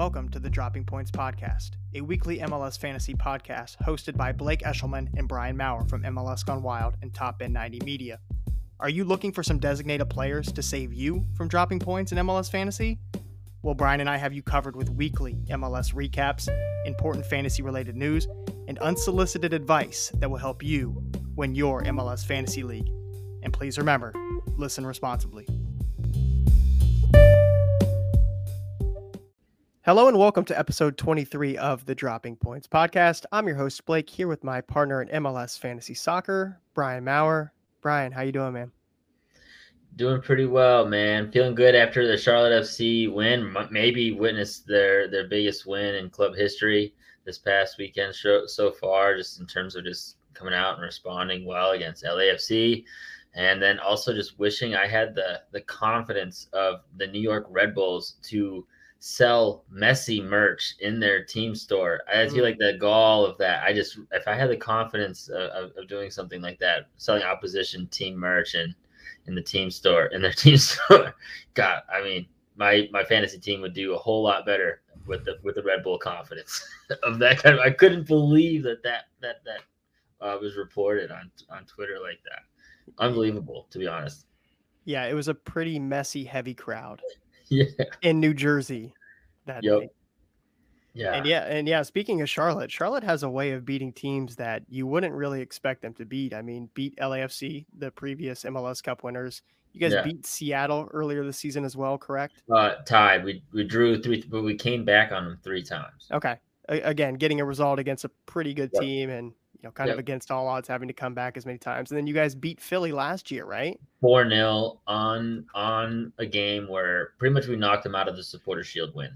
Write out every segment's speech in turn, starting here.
Welcome to the Dropping Points Podcast, a weekly MLS fantasy podcast hosted by Blake Eshelman and Brian Maurer from MLS Gone Wild and Top End 90 Media. Are you looking for some designated players to save you from dropping points in MLS fantasy? Well, Brian and I have you covered with weekly MLS recaps, important fantasy related news, and unsolicited advice that will help you win your MLS fantasy league. And please remember, listen responsibly. Hello and welcome to episode 23 of the Dropping Points podcast. I'm your host Blake here with my partner in MLS Fantasy Soccer, Brian Maurer. Brian, how you doing, man? Doing pretty well, man. Feeling good after the Charlotte FC win. Maybe witnessed their their biggest win in club history this past weekend so far, just in terms of just coming out and responding well against LAFC, and then also just wishing I had the the confidence of the New York Red Bulls to sell Messi merch in their team store. I feel mm. like the gall of that. I just if I had the confidence of, of doing something like that, selling opposition team merch and in the team store in their team store, God, I mean, my my fantasy team would do a whole lot better with the with the Red Bull confidence of that kind of. I couldn't believe that that that that uh, was reported on on Twitter like that. Unbelievable, to be honest. Yeah, it was a pretty messy, heavy crowd yeah. in New Jersey that yep. day. Yeah. And yeah, and yeah, speaking of Charlotte, Charlotte has a way of beating teams that you wouldn't really expect them to beat. I mean, beat LAFC, the previous MLS Cup winners. You guys yeah. beat Seattle earlier this season as well, correct? Uh, tied. We we drew three, but we came back on them three times. Okay. A- again, getting a result against a pretty good yep. team, and you know, kind yep. of against all odds, having to come back as many times. And then you guys beat Philly last year, right? Four 0 on on a game where pretty much we knocked them out of the Supporter Shield win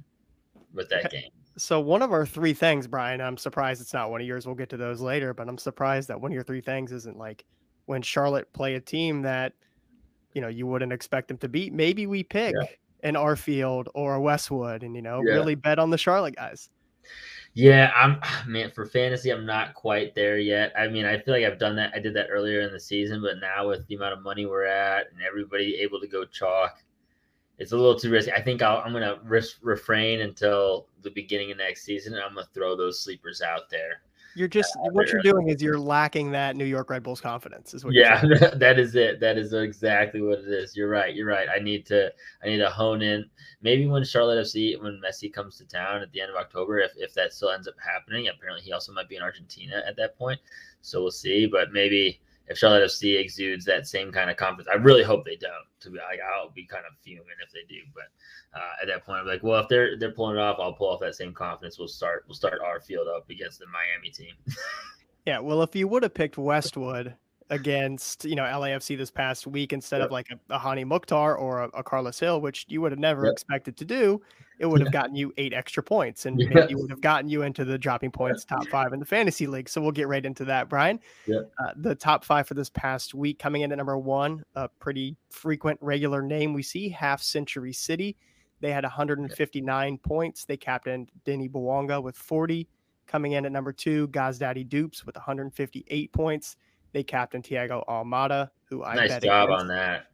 with that game. So one of our three things, Brian, I'm surprised it's not one of yours. We'll get to those later, but I'm surprised that one of your three things isn't like when Charlotte play a team that you know you wouldn't expect them to beat. Maybe we pick yeah. an Arfield or a Westwood, and you know yeah. really bet on the Charlotte guys. Yeah, I'm man for fantasy. I'm not quite there yet. I mean, I feel like I've done that. I did that earlier in the season, but now with the amount of money we're at and everybody able to go chalk, it's a little too risky. I think i am going to risk, refrain until the beginning of next season. And I'm going to throw those sleepers out there. You're just uh, what you're doing is you're lacking that New York Red Bulls confidence. Is what? Yeah, that is it. That is exactly what it is. You're right. You're right. I need to. I need to hone in. Maybe when Charlotte FC, when Messi comes to town at the end of October, if if that still ends up happening. Apparently, he also might be in Argentina at that point. So we'll see. But maybe if Charlotte FC exudes that same kind of confidence, I really hope they don't. To be like, I'll be kind of fuming if they do. But uh, at that point, I'm like, well, if they're they're pulling it off, I'll pull off that same confidence. We'll start we'll start Arfield up against the Miami team. yeah, well, if you would have picked Westwood against you know LAFC this past week instead yep. of like a, a Hany Mukhtar or a, a, Carlos Gil, which you would have never yep. expected to do, it would have gotten you eight extra points and yes. maybe would have gotten you into the dropping points top five in the fantasy league. So we'll get right into that, Brian. Yep. Uh, the top five for this past week coming in at number one, a pretty frequent regular name we see, Half Century City. They had 159 points. They captained Denny Bouanga with 40. Coming in at number two, Gazdaddy Dupes with 158 points. They captained Thiago Almada, who I nice job against. on that.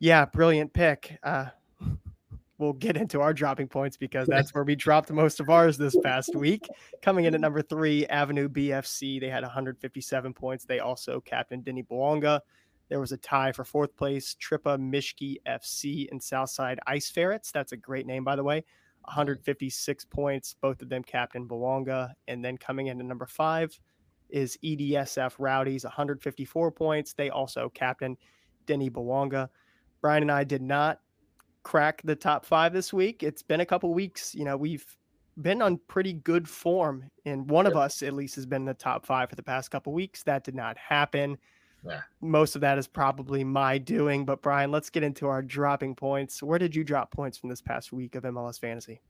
Yeah, brilliant pick. Uh, we'll get into our dropping points because that's where we dropped most of ours this past week. Coming in at number three, Avenue BFC. They had 157 points. They also captained Denny Bouanga. There was a tie for fourth place, Trippa Mishki FC and Southside Ice Ferrets. That's a great name, by the way. 156 points. Both of them captain Bouanga. And then coming in at number five is EDSF Rowdies, 154 points. They also captain Denny Bouanga. Brian and I did not crack the top five this week. It's been a couple weeks. You know, we've been on pretty good form, and one of us at least has been in the top five for the past couple weeks. That did not happen. Yeah. Most of that is probably my doing. But Brian, let's get into our dropping points. Where did you drop points from this past week of MLS fantasy?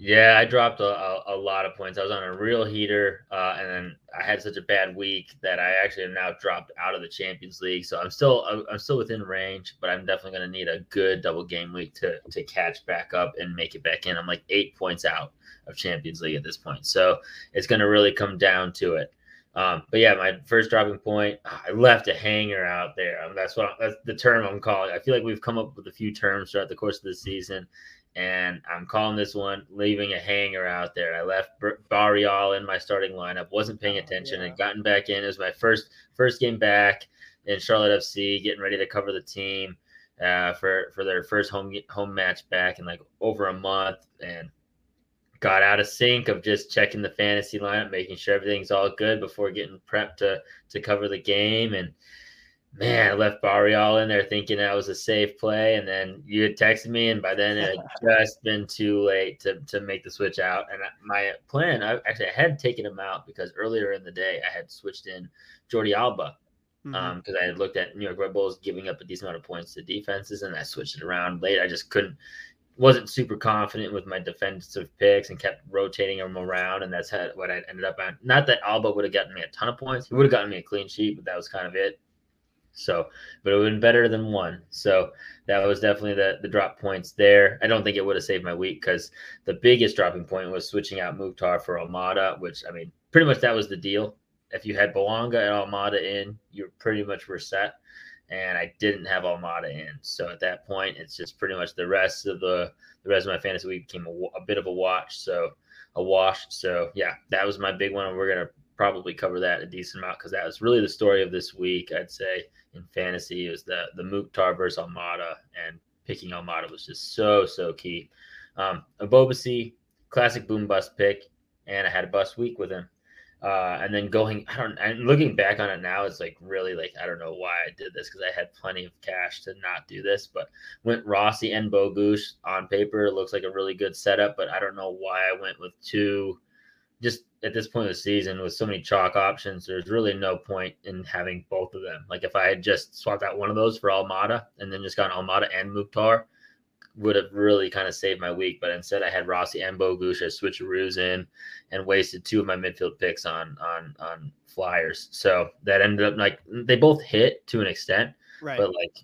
Yeah, I dropped a, a, a lot of points. I was on a real heater, uh, and then I had such a bad week that I actually have now dropped out of the Champions League. So I'm still I'm still within range, but I'm definitely going to need a good double game week to to catch back up and make it back in. I'm like eight points out of Champions League at this point, so it's going to really come down to it. Um, but yeah, my first dropping point, I left a hanger out there. That's what that's the term I'm calling. I feel like we've come up with a few terms throughout the course of the season, and I'm calling this one leaving a hanger out there. I left Barreal in my starting lineup, wasn't paying oh, attention, oh, yeah. and gotten back in. It was my first first game back in Charlotte FC, getting ready to cover the team uh, for for their first home home match back in like over a month, and got out of sync of just checking the fantasy lineup, making sure everything's all good before getting prepped to to cover the game. And man, I left Barreal in there thinking that was a safe play, and then you had texted me, and by then it had just been too late to to make the switch out. And my plan, I actually I had taken him out because earlier in the day I had switched in Jordi Alba because mm-hmm. um, I had looked at New York Red Bulls giving up a decent amount of points to defenses, and I switched it around late. I just couldn't wasn't super confident with my defensive picks and kept rotating them around, and that's how, what I ended up on. Not that Alba would have gotten me a ton of points; he would have gotten me a clean sheet, but that was kind of it. So, but it would have been better than one. So that was definitely the the drop points there. I don't think it would have saved my week because the biggest dropping point was switching out Mukhtar for Almada, which I mean, pretty much that was the deal. If you had Bouanga and Almada in, you're pretty much were set and I didn't have Almada in. So at that point, it's just pretty much the rest of the the rest of my fantasy week became a, a bit of a watch. So a wash. So yeah, that was my big one, and we're gonna probably cover that a decent amount because that was really the story of this week. I'd say in fantasy is the the Mukhtar versus Almada, and picking Almada was just so so key. Um, Ebobisse, classic boom bust pick, and I had a bust week with him. Uh, and then going, I don't, and looking back on it now, it's like really like, I don't know why I did this because I had plenty of cash to not do this, but went Rossi and Bogusz on paper. It looks like a really good setup, but I don't know why I went with two. Just at this point of the season, with so many chalk options, there's really no point in having both of them. Like if I had just swapped out one of those for Almada and then just got Almada and Mukhtar, would have really kind of saved my week. But instead, I had Rossi and Bogusz as switcheroos in, and wasted two of my midfield picks on on on flyers. So that ended up like they both hit to an extent, right? But like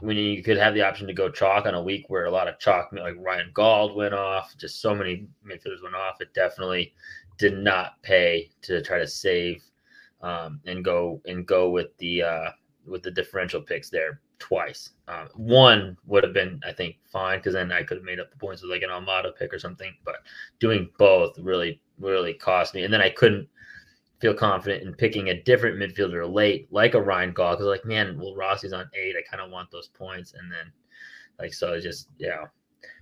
when you could have the option to go chalk on a week where a lot of chalk, like Ryan Gauld went off, just so many midfielders went off. It definitely did not pay to try to save um, and go and go with the uh, with the differential picks there twice. Um, one would have been, I think, fine because then I could have made up the points with like an Almada pick or something. But doing both really, really cost me. And then I couldn't feel confident in picking a different midfielder late, like a Ryan Gauld, because like, man, well, Rossi's on eight. I kind of want those points. And then, like, so just yeah,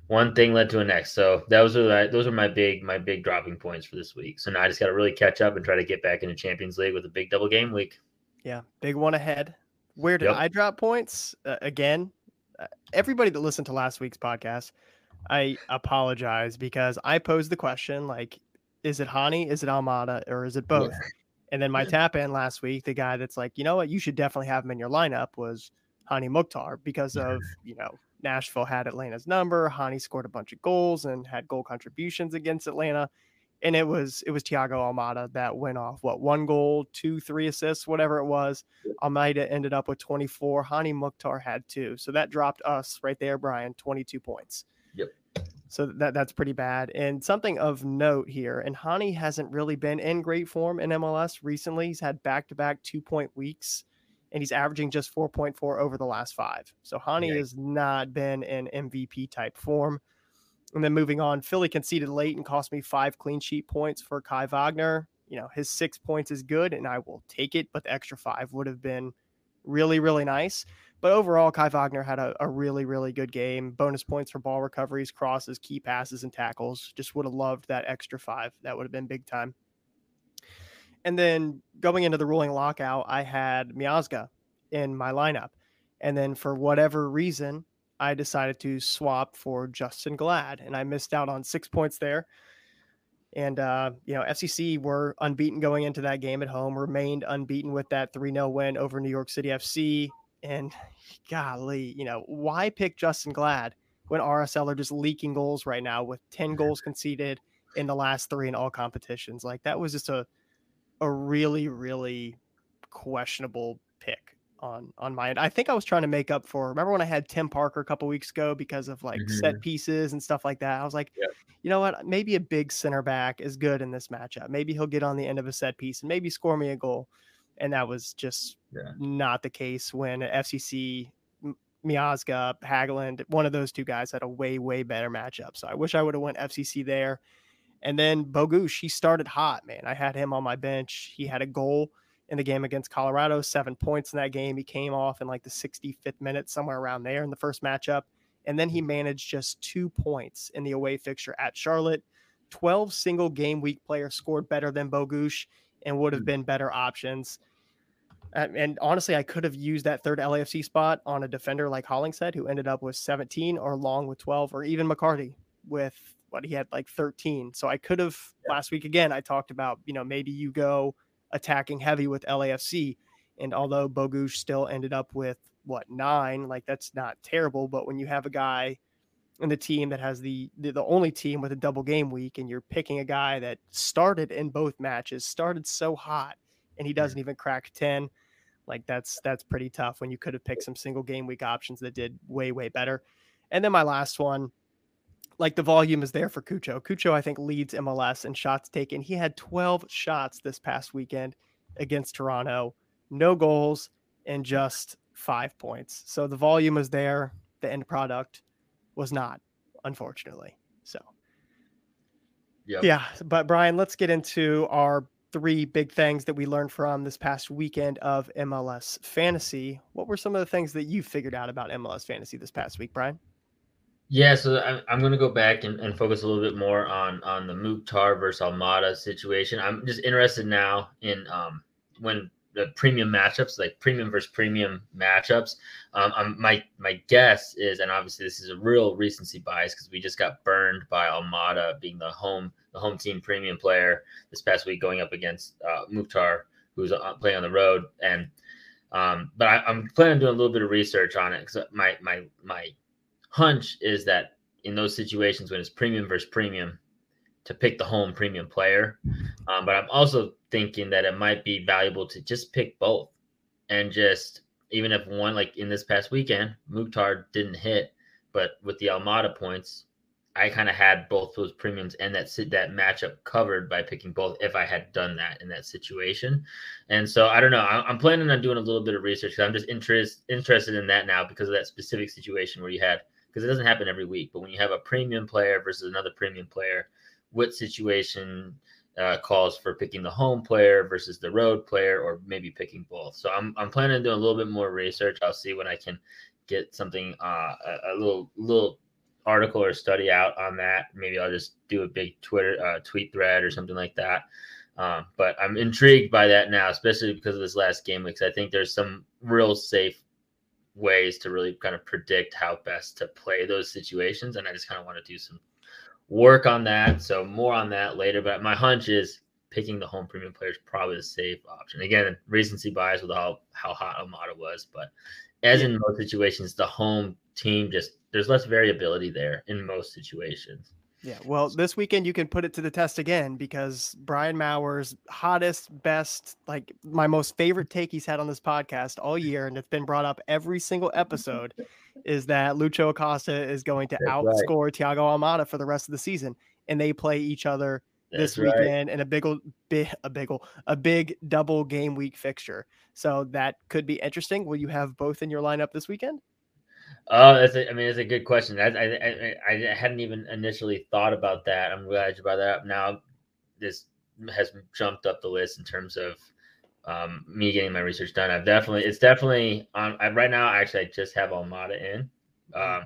one thing led to a next. So those are those are my big my big dropping points for this week. So now I just got to really catch up and try to get back into Champions League with a big double game week. Yeah, big one ahead. Where did yep. I drop points? Uh, again, uh, everybody that listened to last week's podcast, I apologize because I posed the question like, is it Hany, is it Almada, or is it both? Yeah. And then my tap in last week, the guy that's like, you know what, you should definitely have him in your lineup was Hany Mukhtar because of, you know, Nashville had Atlanta's number. Hany scored a bunch of goals and had goal contributions against Atlanta and it was it was Thiago Almada that went off. What one goal, two, three assists, whatever it was. Almada ended up with 24. Hany Mukhtar had two, so that dropped us right there, Brian, 22 points. Yep. So that that's pretty bad. And something of note here, and Hany hasn't really been in great form in MLS recently. He's had back to back two point weeks, and he's averaging just 4.4 over the last five. So Hany yeah. has not been in MVP type form. And then moving on, Philly conceded late and cost me five clean sheet points for Kai Wagner. You know, his six points is good and I will take it, but the extra five would have been really, really nice. But overall, Kai Wagner had a, a really, really good game. Bonus points for ball recoveries, crosses, key passes, and tackles. Just would have loved that extra five. That would have been big time. And then going into the rolling lockout, I had Miazga in my lineup. And then for whatever reason, I decided to swap for Justen Glad, and I missed out on six points there. And uh, you know, FCC were unbeaten going into that game at home, remained unbeaten with that 3-0 win over New York City FC. And golly, you know, why pick Justen Glad when RSL are just leaking goals right now with 10 goals conceded in the last three in all competitions? Like that was just a a really, really questionable pick on on my end. I think I was trying to make up for. Remember when I had Tim Parker a couple weeks ago because of like mm-hmm. set pieces and stuff like that. I was like, you know what? Maybe a big center back is good in this matchup. Maybe he'll get on the end of a set piece and maybe score me a goal. And that was just yeah. not the case when FCC Miazga, Hagglund, one of those two guys had a way, way better matchup. So I wish I would have went FCC there. And then Bogusz, he started hot, man. I had him on my bench. He had a goal in the game against Colorado, seven points in that game. He came off in like the 65th minute, somewhere around there in the first matchup. And then he managed just two points in the away fixture at Charlotte. 12 single game week players scored better than Bogusz and would have hmm. been better options. And honestly, I could have used that third LAFC spot on a defender like Hollingshead, who ended up with 17, or Long with 12, or even McCarty with what he had like 13. So I could have yeah. last week again. I talked about you know maybe you go attacking heavy with LAFC, and although Bogusz still ended up with what nine, like that's not terrible. But when you have a guy in the team that has the, the the only team with a double game week, and you're picking a guy that started in both matches, started so hot, and he doesn't even crack 10 like that's that's pretty tough when you could have picked some single game week options that did way way better. And then my last one, like the volume is there for Cucho. Cucho I think leads MLS in shots taken. He had 12 shots this past weekend against Toronto, no goals and just 5 points. So the volume is there, the end product was not, unfortunately. So Yep. Yeah, but Brian, let's get into our three big things that we learned from this past weekend of MLS fantasy. What were some of the things that you figured out about MLS fantasy this past week, Brian? Yeah, so I'm, I'm going to go back and, and focus a little bit more on on the Mukhtar versus Almada situation. I'm just interested now in um, when the premium matchups, like premium versus premium matchups. Um, I'm, my my guess is, and obviously this is a real recency bias because we just got burned by Almada being the home the home team premium player this past week, going up against uh, Mukhtar, who's uh, playing on the road. And um, but I, am planning on doing a little bit of research on it because my my my hunch is that in those situations when it's premium versus premium, to pick the home premium player. Um, but I'm also thinking that it might be valuable to just pick both and just even if one like in this past weekend, Mukhtar didn't hit, but with the Almada points, I kind of had both those premiums and that that matchup covered by picking both if I had done that in that situation. And so I don't know. I'm planning on doing a little bit of research. I'm just interest, interested in that now because of that specific situation where you had because it doesn't happen every week. But when you have a premium player versus another premium player, what situation uh, calls for picking the home player versus the road player, or maybe picking both. So I'm, I'm planning on doing a little bit more research. I'll see when I can get something, uh, a, a, little little article or study out on that. Maybe I'll just do a big Twitter uh, tweet thread or something like that. Um, but I'm intrigued by that now, especially because of this last game week. I think there's some real safe ways to really kind of predict how best to play those situations, and I just kind of want to do some work on that. So more on that later. But my hunch is picking the home premium player is probably the safe option. Again, recency bias with how how hot Almada was, but as in most situations, the home team just there's less variability there in most situations. Yeah, well, this weekend you can put it to the test again because Brian Maurer's hottest, best, like my most favorite take he's had on this podcast all year, and it's been brought up every single episode, is that Lucho Acosta is going to That's outscore right. Thiago Almada for the rest of the season, and they play each other That's this weekend right. in a big, big, a big, a big double game week fixture. So that could be interesting. Will you have both in your lineup this weekend? Oh, that's a, I mean, it's a good question. I, I, I, I hadn't even initially thought about that. I'm glad you brought that up. Now, this has jumped up the list in terms of um, me getting my research done. I've definitely, it's definitely on I, right now. Actually, I just have Almada in, um,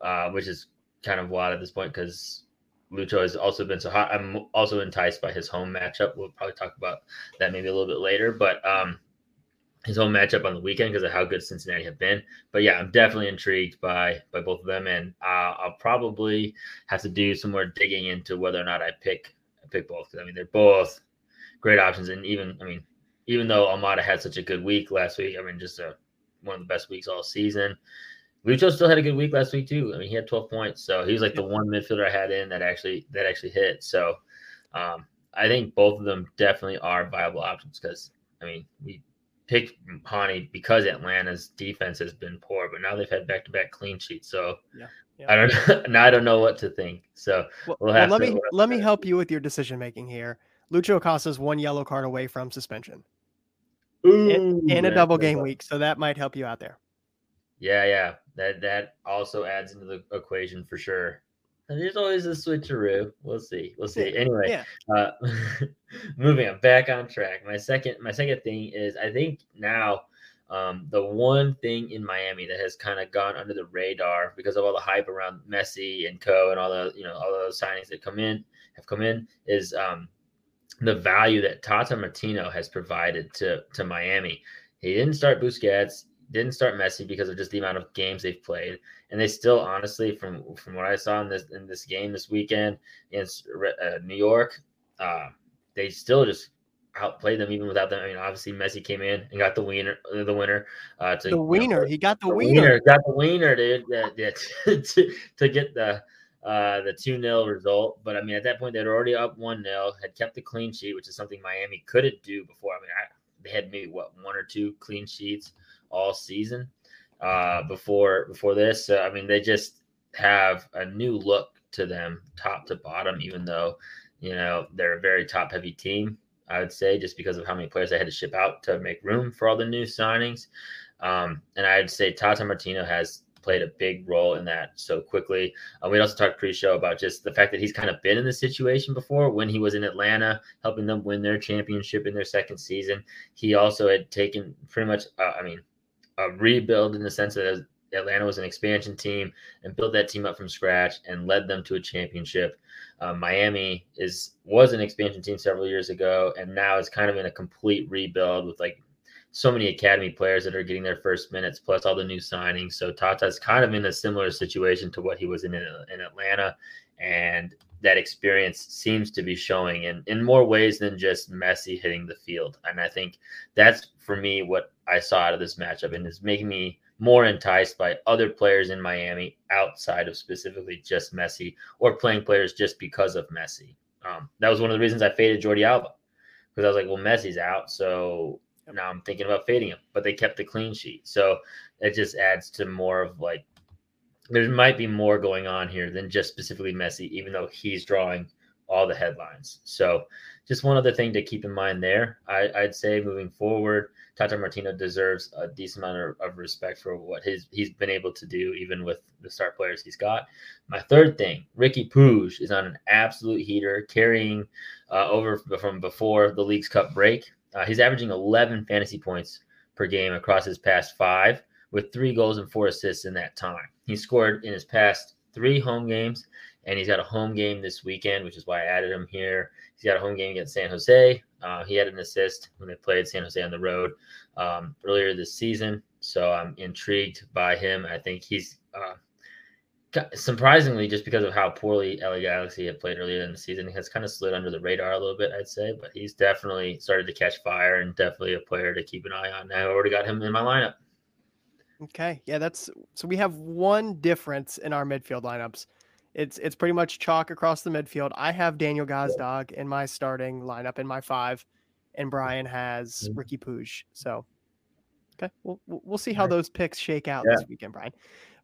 uh, which is kind of wild at this point because Lucho has also been so hot. I'm also enticed by his home matchup. We'll probably talk about that maybe a little bit later, but um, his own matchup on the weekend because of how good Cincinnati have been. But yeah, I'm definitely intrigued by by both of them, and uh, I'll probably have to do some more digging into whether or not I pick I pick both. I mean, they're both great options, and even I mean, even though Almada had such a good week last week, I mean, just a, one of the best weeks all season. Lucho still had a good week last week too. I mean, he had 12 points, so he was like the one midfielder I had in that actually that actually hit. So um, I think both of them definitely are viable options because I mean we picked Hany because Atlanta's defense has been poor, but now they've had back to back clean sheets. So yeah, yeah. I don't now I don't know what to think. So well, we'll well let to, me let me help you with your decision making here. Lucho Acosta's one yellow card away from suspension. Ooh, in, in a double game week, so that might help you out there. Yeah, yeah. That that also adds into the equation for sure. There's always a switcheroo. We'll see. We'll see. Anyway, Yeah. uh, moving on back on track. My second my second thing is I think now um, the one thing in Miami that has kind of gone under the radar because of all the hype around Messi and Co and all the you know all those signings that come in have come in is um, the value that Tata Martino has provided to to Miami. He didn't start Busquets, didn't start Messi because of just the amount of games they've played, and they still, honestly, from from what I saw in this in this game this weekend against uh, New York, uh, they still just outplayed them even without them. I mean, obviously Messi came in and got the winner, the winner. Uh, to, The wiener. You know, he got the, the wiener. wiener, got the wiener, dude. Yeah, yeah, to, to get the uh, the 2 0 result. But I mean, at that point, they'd already up 1 0, had kept the clean sheet, which is something Miami couldn't do before. I mean, I, they had maybe what one or two clean sheets all season uh, before before this. So I mean, they just have a new look to them, top to bottom. Even though you know they're a very top heavy team, I would say, just because of how many players they had to ship out to make room for all the new signings. Um, and I'd say Tata Martino has played a big role in that so quickly. Uh, we'd also talked pre-show about just the fact that he's kind of been in this situation before when he was in Atlanta, helping them win their championship in their second season. He also had taken pretty much, uh, I mean, a rebuild in the sense that Atlanta was an expansion team and built that team up from scratch and led them to a championship. Uh, Miami is was an expansion team several years ago, and now is kind of in a complete rebuild with like so many academy players that are getting their first minutes, plus all the new signings. So Tata's kind of in a similar situation to what he was in in Atlanta, and that experience seems to be showing in in more ways than just Messi hitting the field. And I think that's for me what I saw out of this matchup, and is making me more enticed by other players in Miami outside of specifically just Messi or playing players just because of Messi. Um, that was one of the reasons I faded Jordi Alba because I was like, well, Messi's out, so now I'm thinking about fading him, but they kept the clean sheet. So it just adds to more of like there might be more going on here than just specifically Messi, even though he's drawing all the headlines. So just one other thing to keep in mind there. I, would say moving forward, Tata Martino deserves a decent amount of, of, respect for what his he's been able to do, even with the star players he's got. My third thing, Riqui Puig is on an absolute heater, carrying uh, over from before the Leagues Cup break. Uh, he's averaging 11 fantasy points per game across his past five, with three goals and four assists in that time. He scored in his past three home games, and he's got a home game this weekend, which is why I added him here. He's got a home game against San Jose. Uh, he had an assist when they played San Jose on the road um, earlier this season. So I'm intrigued by him. I think he's uh, surprisingly, just because of how poorly LA Galaxy had played earlier in the season, he has kind of slid under the radar a little bit, I'd say. But he's definitely started to catch fire and definitely a player to keep an eye on. I already got him in my lineup. Okay, yeah, that's so we have one difference in our midfield lineups. It's it's pretty much chalk across the midfield. I have Daniel Gazdag in my starting lineup in my five, and mm-hmm. Brian has mm-hmm. Ricky Riqui Puig. So, okay, we'll we'll we'll see how those picks shake out Yeah. this weekend, Brian.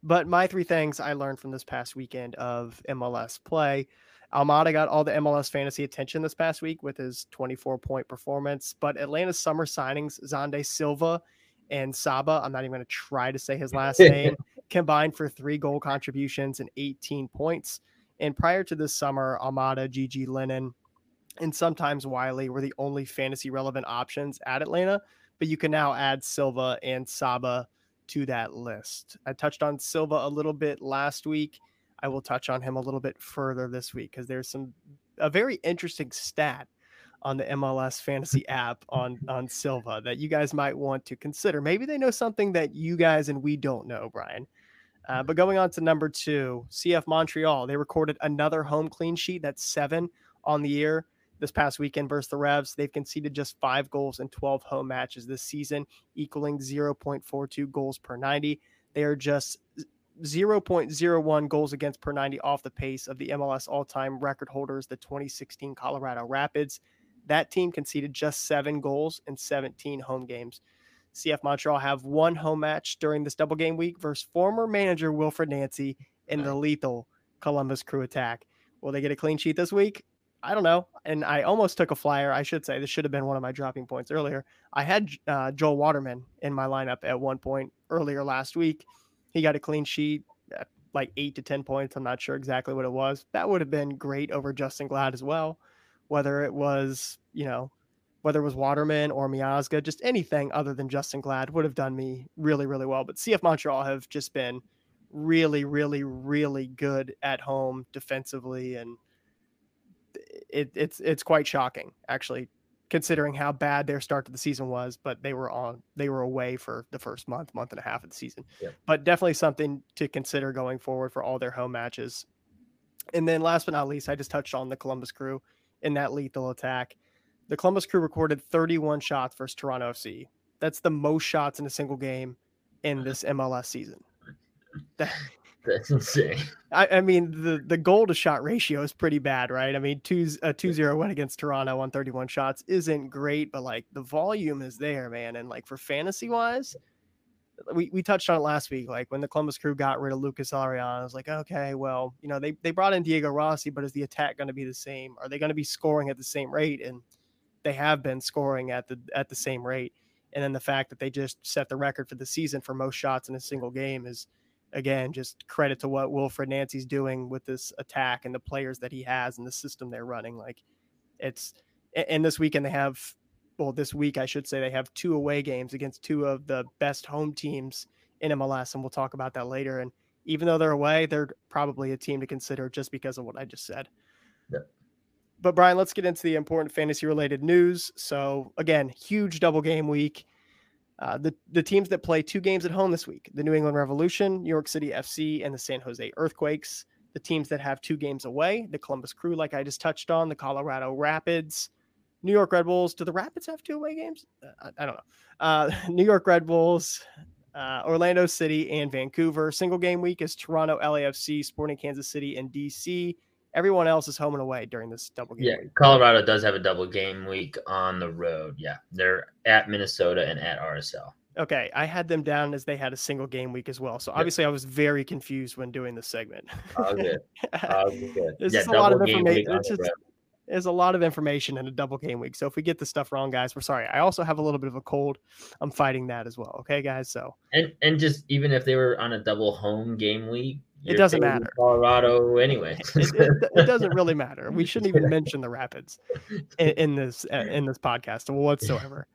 But my three things I learned from this past weekend of MLS play. Almada got all the MLS fantasy attention this past week with his 24 point performance. But Atlanta's summer signings, Xande Silva and Saba, I'm not even going to try to say his last name, combined for three goal contributions and 18 points. And prior to this summer, Almada, Gigi Lennon, and sometimes Wiley were the only fantasy relevant options at Atlanta. But you can now add Silva and Saba to that list. I touched on Silva a little bit last week. I will touch on him a little bit further this week because there's some a very interesting stat on the MLS fantasy app on on Silva that you guys might want to consider. Maybe they know something that you guys and we don't know, Brian. Uh, but going on to number two, CF Montreal, they recorded another home clean sheet. That's seven on the year this past weekend versus the Revs. They've conceded just five goals in 12 home matches this season, equaling 0.42 goals per 90. They are just 0.01 goals against per 90 off the pace of the MLS all time record holders, the 2016 Colorado Rapids. That team conceded just seven goals in 17 home games. CF Montreal have one home match during this double game week versus former manager Wilfried Nancy in the lethal Columbus Crew attack. Will they get a clean sheet this week? I don't know. And I almost took a flyer. I should say this should have been one of my dropping points earlier. I had uh, Joel Waterman in my lineup at one point earlier last week. he got a clean sheet, like eight to 10 points. I'm not sure exactly what it was. That would have been great over Justen Glad as well. Whether it was, you know, whether it was Waterman or Miazga, just anything other than Justen Glad would have done me really, really well. But CF Montreal have just been really, really, really good at home defensively, and it, it's it's quite shocking actually, considering how bad their start to the season was. But they were on they were away for the first month, month and a half of the season. Yeah. But definitely something to consider going forward for all their home matches. And then last but not least, I just touched on the Columbus Crew in that lethal attack. The Columbus Crew recorded 31 shots versus Toronto FC. That's the most shots in a single game in this MLS season. That's insane. I, I, mean, the the goal to shot ratio is pretty bad, right? I mean, two a 2-0 win against Toronto on 31 shots isn't great, but like the volume is there, man. And like for fantasy wise, we, we touched on it last week. Like when the Columbus crew got rid of Lucas Ariana, I was like, okay, well, you know, they, they brought in Diego Rossi, but is the attack going to be the same? Are they going to be scoring at the same rate? And they have been scoring at the at the same rate. And then the fact that they just set the record for the season for most shots in a single game is again, just credit to what Wilfried Nancy's doing with this attack and the players that he has and the system they're running. Like it's, and this weekend they have, well, this week I should say they have two away games against two of the best home teams in MLS, and we'll talk about that later. And even though they're away, they're probably a team to consider just because of what I just said. Yep. But Brian, let's get into the important fantasy related news. So again, huge double game week. Uh, the, the teams that play two games at home this week the New England Revolution, New York City FC, and the San Jose Earthquakes. The teams that have two games away the Columbus Crew, like I just touched on, the Colorado Rapids, New York Red Bulls. Do the Rapids have two away games? Uh, I, I, don't know. Uh, New York Red Bulls, uh, Orlando City, and Vancouver. Single game week is Toronto, LAFC, Sporting Kansas City, and DC. Everyone else is home and away during this double game. Yeah, week. Colorado does have a double game week on the road. Yeah, they're at Minnesota and at RSL. Okay, I had them down as they had a single game week as well. So obviously, I was very confused when doing this segment. Oh, good. Oh, good. There's yeah, just a lot of information. It's just, there's a lot of information in a double game week. So if we get the stuff wrong, guys, we're sorry. I also have a little bit of a cold. I'm fighting that as well. Okay, guys. So and and just even if they were on a double home game week, it doesn't matter. Colorado, anyway. it, it, it, doesn't really matter. We shouldn't even mention the Rapids in, in this uh, in this podcast whatsoever.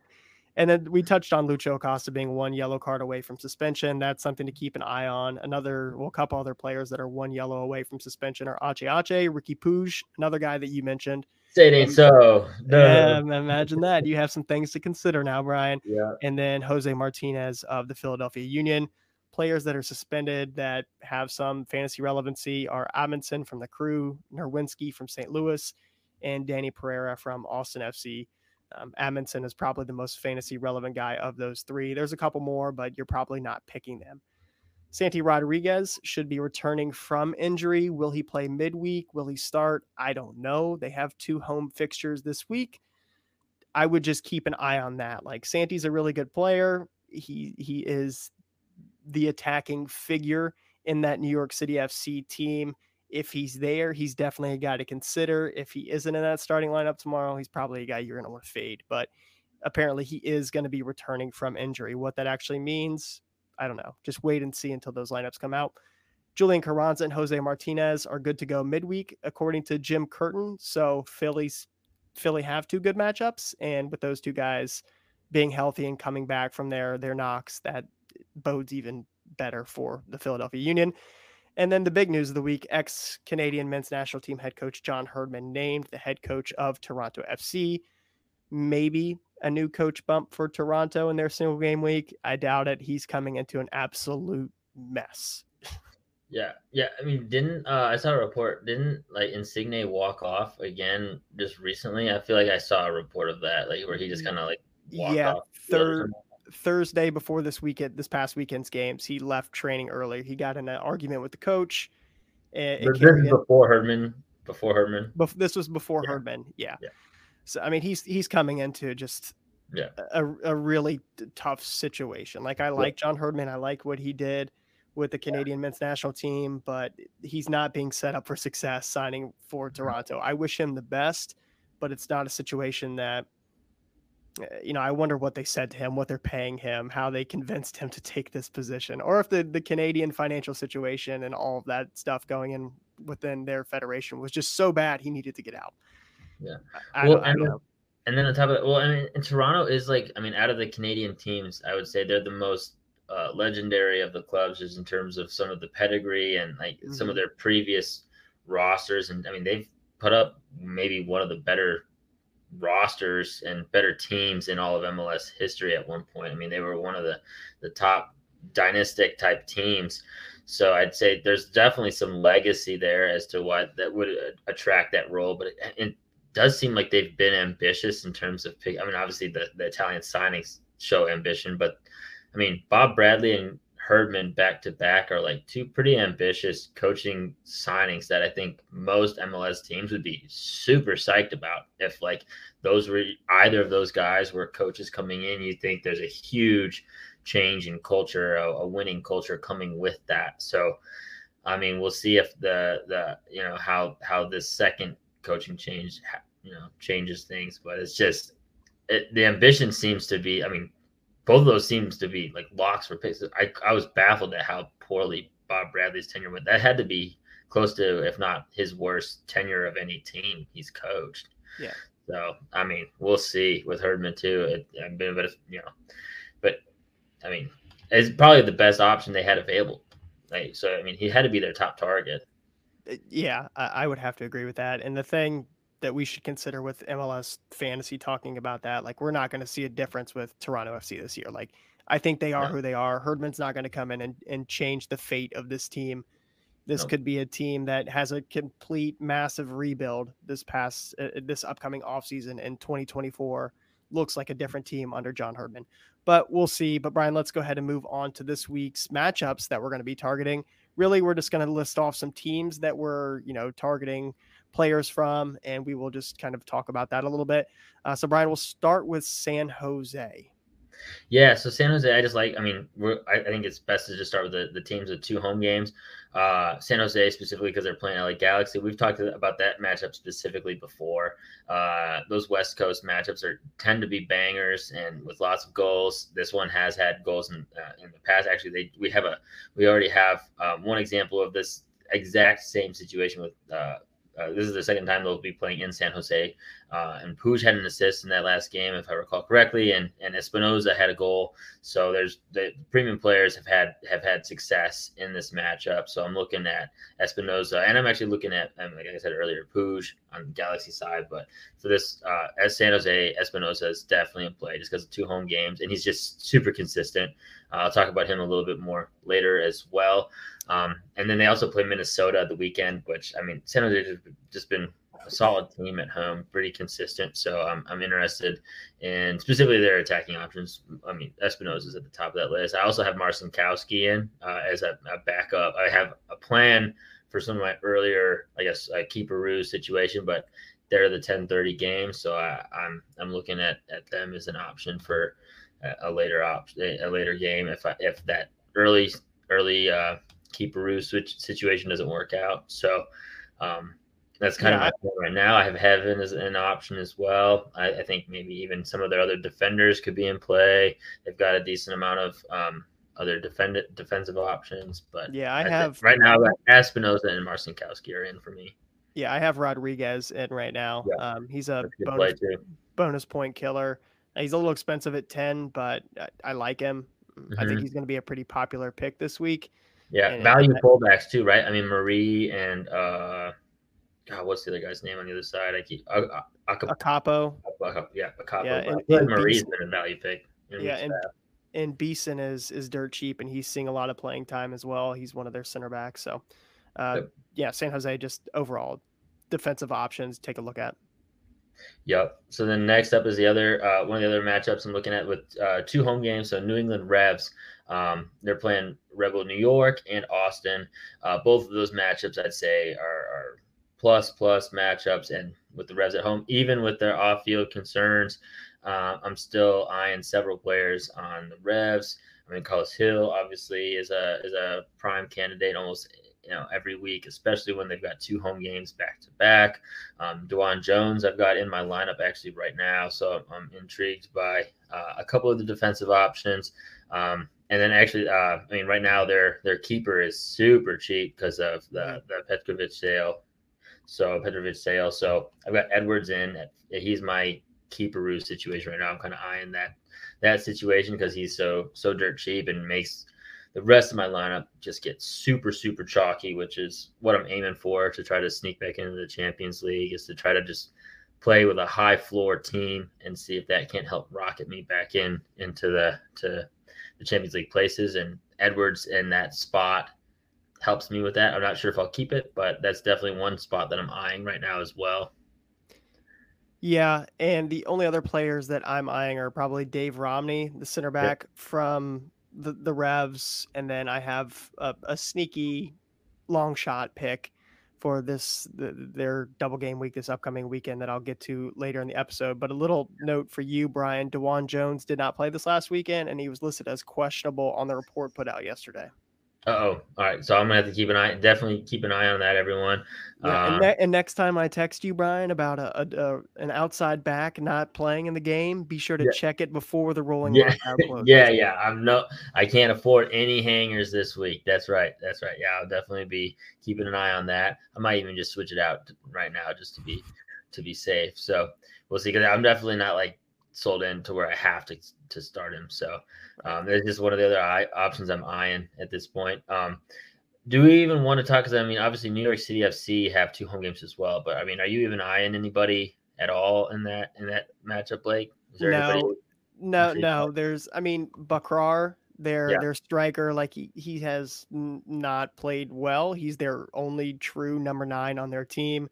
And then we touched on Lucho Acosta being one yellow card away from suspension. That's something to keep an eye on. Another, well, a couple other players that are one yellow away from suspension are Ache Ache, Riqui Puig, another guy that you mentioned. Say it ain't so. No. Yeah, imagine that. You have some things to consider now, Brian. Yeah. And then Jose Martinez of the Philadelphia Union players that are suspended that have some fantasy relevancy are Amundsen from the crew, Nerwinski from St. Louis, and Danny Pereira from Austin FC. Um, Amundsen is probably the most fantasy relevant guy of those three. There's a couple more, but you're probably not picking them. Santi Rodriguez should be returning from injury. Will he play midweek? Will he start? I don't know. They have two home fixtures this week. I would just keep an eye on that. Like Santi's a really good player. He he is the attacking figure in that New York City FC team. If he's there, he's definitely a guy to consider. If he isn't in that starting lineup tomorrow, he's probably a guy you're going to want to fade. But apparently, he is going to be returning from injury. What that actually means, I don't know. Just wait and see until those lineups come out. Julian Carranza and Jose Martinez are good to go midweek, according to Jim Curtin. So Philly's Philly have two good matchups, and with those two guys being healthy and coming back from their their knocks, that bodes even better for the Philadelphia Union. And then the big news of the week ex Canadian men's national team head coach John Herdman named the head coach of Toronto FC. Maybe a new coach bump for Toronto in their single game week. I doubt it. He's coming into an absolute mess. Yeah, yeah. I mean, didn't uh, I saw a report? Didn't like Insigne walk off again just recently? I feel like I saw a report of that, like where he just kind of like walked off. yeah, third Thursday before this weekend, this past weekend's games, he left training early. He got in an argument with the coach. It, it this is before Herdman. Before Herdman. Bef- this was before yeah. Herdman. Yeah. yeah. So I mean, he's he's coming into just yeah a, a really tough situation. Like I like yeah. John Herdman. I like what he did with the Canadian men's national team, but he's not being set up for success signing for mm-hmm. Toronto. I wish him the best, but it's not a situation that you know, I wonder what they said to him, what they're paying him, how they convinced him to take this position, or if the the Canadian financial situation and all of that stuff going in within their federation was just so bad he needed to get out. Yeah. I, well, I and, and then on top of that, well, I mean, and Toronto is like, I mean, out of the Canadian teams, I would say they're the most uh, legendary of the clubs, just in terms of some of the pedigree and like mm-hmm. some of mm-hmm. their previous rosters. And I mean, they've put up maybe one of the better rosters and better teams in all of MLS history at one point. I mean, they were one of the the top dynastic type teams. So I'd say there's definitely some legacy there as to what that would uh, attract that role. But it, it does seem like they've been ambitious in terms of pick. I mean, obviously the, the Italian signings show ambition, but I mean, Bob Bradley and Herdman back to back are like two pretty ambitious coaching signings that I think most MLS teams would be super psyched about. If like those were either of those guys were coaches coming in, you think there's a huge change in culture, a, a winning culture coming with that. So, I mean, we'll see if the the you know how how this second coaching change you know changes things, but it's just it, the ambition seems to be. I mean, both of those seems to be like locks for picks. I, I was baffled at how poorly Bob Bradley's tenure went. That had to be close to, if not his worst tenure of any team he's coached. Yeah. So I mean, we'll see with Herdman too. It, I've been a bit you know, but I mean, it's probably the best option they had available. Right? so I mean, he had to be their top target. Uh, yeah, I, I would have to agree with that. And the thing that we should consider with MLS fantasy talking about that. Like we're not going to see a difference with Toronto FC this year. Like I think they are who they are. Herdman's not going to come in and, and change the fate of this team. This could be a team that has a complete massive rebuild this past uh, this upcoming offseason in 2024 looks like a different team under John Herdman. But we'll see. But Brian, let's go ahead and move on to this week's matchups that we're going to be targeting. Really, we're just going to list off some teams that we're, you know, targeting players from, and we will just kind of talk about that a little bit. Uh, so, Brian, we'll start with San Jose. Yeah, so San Jose, I just like. I mean, I, I, think it's best to just start with the, the teams with two home games. Uh, San Jose specifically because they're playing LA Galaxy. We've talked about that matchup specifically before. Uh, those West Coast matchups are tend to be bangers and with lots of goals. This one has had goals in uh, in the past. Actually, they we have a we already have um, one example of this exact same situation with uh, this is the second time they'll be playing in San Jose. Uh, and Puig had an assist in that last game, if I recall correctly, and and Espinoza had a goal. So there's the premium players have had have had success in this matchup. So I'm looking at Espinoza, and I'm actually looking at, um, like I said earlier, Puig on the Galaxy side. But for this, uh, as San Jose, Espinoza is definitely in play just because of two home games, and he's just super consistent. Uh, I'll talk about him a little bit more later as well. Um, and then they also play Minnesota the weekend, which I mean, San Jose has just been a solid team at home, pretty consistent. So I'm, I'm interested in specifically their attacking options. I mean, Espinoza is at the top of that list. I also have Marcinkowski in uh, as a, a, backup. I have a plan for some of my earlier, I guess, uh, keeper ruse situation, but they're the 10:30 game, so I, I'm I'm looking at at them as an option for a, a later option, a later game if I, if that early early uh, keeper switch situation doesn't work out. So um, that's kind yeah. of my right now. I have Heaven as an option as well. I, I, think maybe even some of their other defenders could be in play. They've got a decent amount of um, other defend defensive options, but yeah, I, I have right now. Espinoza and Marcinkowski are in for me. Yeah, I have Rodriguez in right now. Yeah. Um, he's a bonus, bonus point killer. He's a little expensive at ten, but I, I like him. Mm-hmm. I think mm-hmm. he's going to be a pretty popular pick this week. Yeah, and, value and, fullbacks too, right? I mean, Marie and uh, God, what's the other guy's name on the other side? I keep uh, uh, Akapo. Yeah, Akapo. Yeah, and, and Marie's been a value pick. Yeah, and and Beason is is dirt cheap, and he's seeing a lot of playing time as well. He's one of their center backs. So, uh, yep. yeah, San Jose just overall defensive options. Take a look at. Yep. So then next up is the other uh, one of the other matchups I'm looking at with uh, two home games. So New England Revs, um, they're playing Red Bull New York and Austin. Uh, both of those matchups I'd say are, are, plus plus matchups, and with the Revs at home, even with their off field concerns, uh, I'm still eyeing several players on the Revs. I mean, Carlos Gil obviously is a is a prime candidate almost you know every week, especially when they've got two home games back to back. Um, DeJuan Jones, I've got in my lineup actually right now, so I'm intrigued by uh, a couple of the defensive options. Um, and then actually, uh, I mean, right now their their keeper is super cheap because of the the Petrovic sale. So Petrovic sale. So I've got Edwards in. He's my keeper situation right now. I'm kind of eyeing that that situation because he's so so dirt cheap and makes the rest of my lineup just get super super chalky, which is what I'm aiming for to try to sneak back into the Champions League. Is to try to just play with a high floor team and see if that can't help rocket me back in into the to the Champions League places. And Edwards in that spot helps me with that. I'm not sure if I'll keep it, but that's definitely one spot that I'm eyeing right now as well. Yeah, and the only other players that I'm eyeing are probably Dave Romney, the center back yep. from the the Revs, and then I have a, a sneaky long shot pick for this the, their double game week this upcoming weekend that I'll get to later in the episode. But a little note for you, Brian: DeJuan Jones did not play this last weekend, and he was listed as questionable on the report put out yesterday oh. All right. So I'm gonna have to keep an eye. Definitely keep an eye on that, everyone. Yeah, and, uh, ne- and, next time I text you, Brian, about a, a, a, an outside back not playing in the game, be sure to yeah. check it before the rolling yeah. yeah, yeah. I'm no. I can't afford any hangers this week. That's right. That's right. Yeah, I'll definitely be keeping an eye on that. I might even just switch it out right now just to be to be safe. So we'll see. Because I'm definitely not like sold in to where I have to to start him. So um, that's just one of the other eye, options I'm eyeing at this point. Um, do we even want to talk? Because I mean, obviously, New York City FC have two home games as well. But I mean, are you even eyeing anybody at all in that in that matchup, Blake? no, no, no. There's, I mean, Bakrar, their yeah. their striker, like he he has n- not played well. He's their only true number nine on their team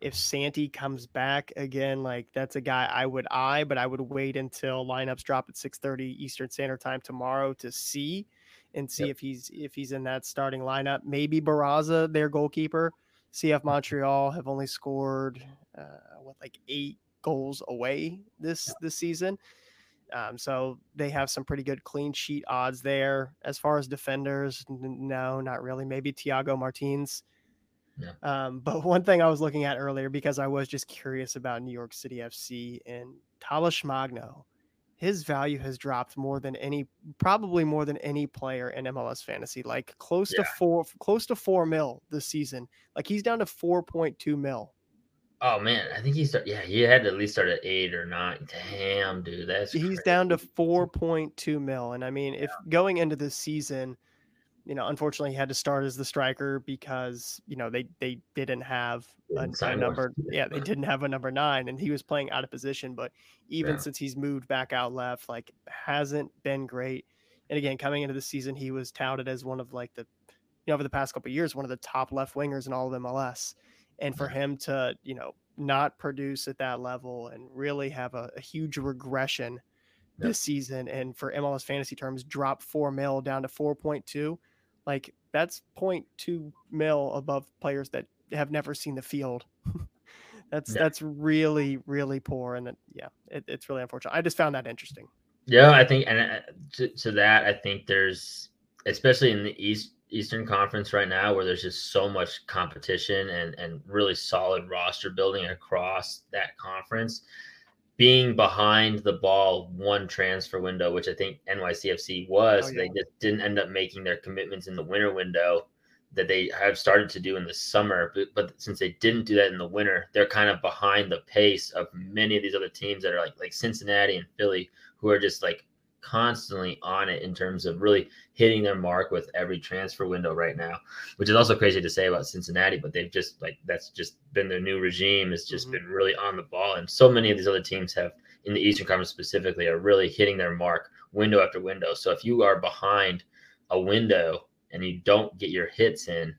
if Santi comes back again, like that's a guy I would eye, but I would wait until lineups drop at 6:30 Eastern Standard Time tomorrow to see and see yep. if he's if he's in that starting lineup. Maybe Barraza, their goalkeeper. CF mm-hmm. Montreal have only scored uh, what like eight goals away this this season. Um, so they have some pretty good clean sheet odds there. As far as defenders, no, not really. Maybe Thiago Martins yeah. Um, but one thing I was looking at earlier because I was just curious about New York City FC and Talles Magno, his value has dropped more than any, probably more than any player in MLS fantasy, like close yeah. to four, close to four mil this season. Like he's down to 4.2 mil. Oh man, I think he started. Yeah, he had to at least start at eight or nine. Damn, dude, that's he's crazy. down to four point two mil. And I mean, yeah. if going into this season, you know, unfortunately, he had to start as the striker because you know they they didn't have a, a number. Yeah, they didn't have a number nine, and he was playing out of position. But even yeah. since he's moved back out left, like hasn't been great. And again, coming into the season, he was touted as one of like the, you know, over the past couple years, one of the top left wingers in all of MLS. And for him to, you know, not produce at that level and really have a, a huge regression this season, and for MLS fantasy terms, drop four mil down to four point two like that's 0.2 mil above players that have never seen the field. that's yeah. that's really really poor, and that, yeah, it, it's really unfortunate. I just found that interesting. Yeah, I think, and uh, to, to that, I think there's especially in the East Eastern Conference right now, where there's just so much competition and and really solid roster building across that conference being behind the ball one transfer window, which I think NYCFC was. Oh, yeah. They just didn't end up making their commitments in the winter window that they have started to do in the summer. But, but since they didn't do that in the winter, they're kind of behind the pace of many of these other teams that are like like Cincinnati and Philly, who are just like constantly on it in terms of really hitting their mark with every transfer window right now, which is also crazy to say about Cincinnati, but they've just like that's just been their new regime. It's just mm-hmm. been really on the ball. And so many of these other teams have in the Eastern Conference specifically are really hitting their mark window after window. So if you are behind a window and you don't get your hits in,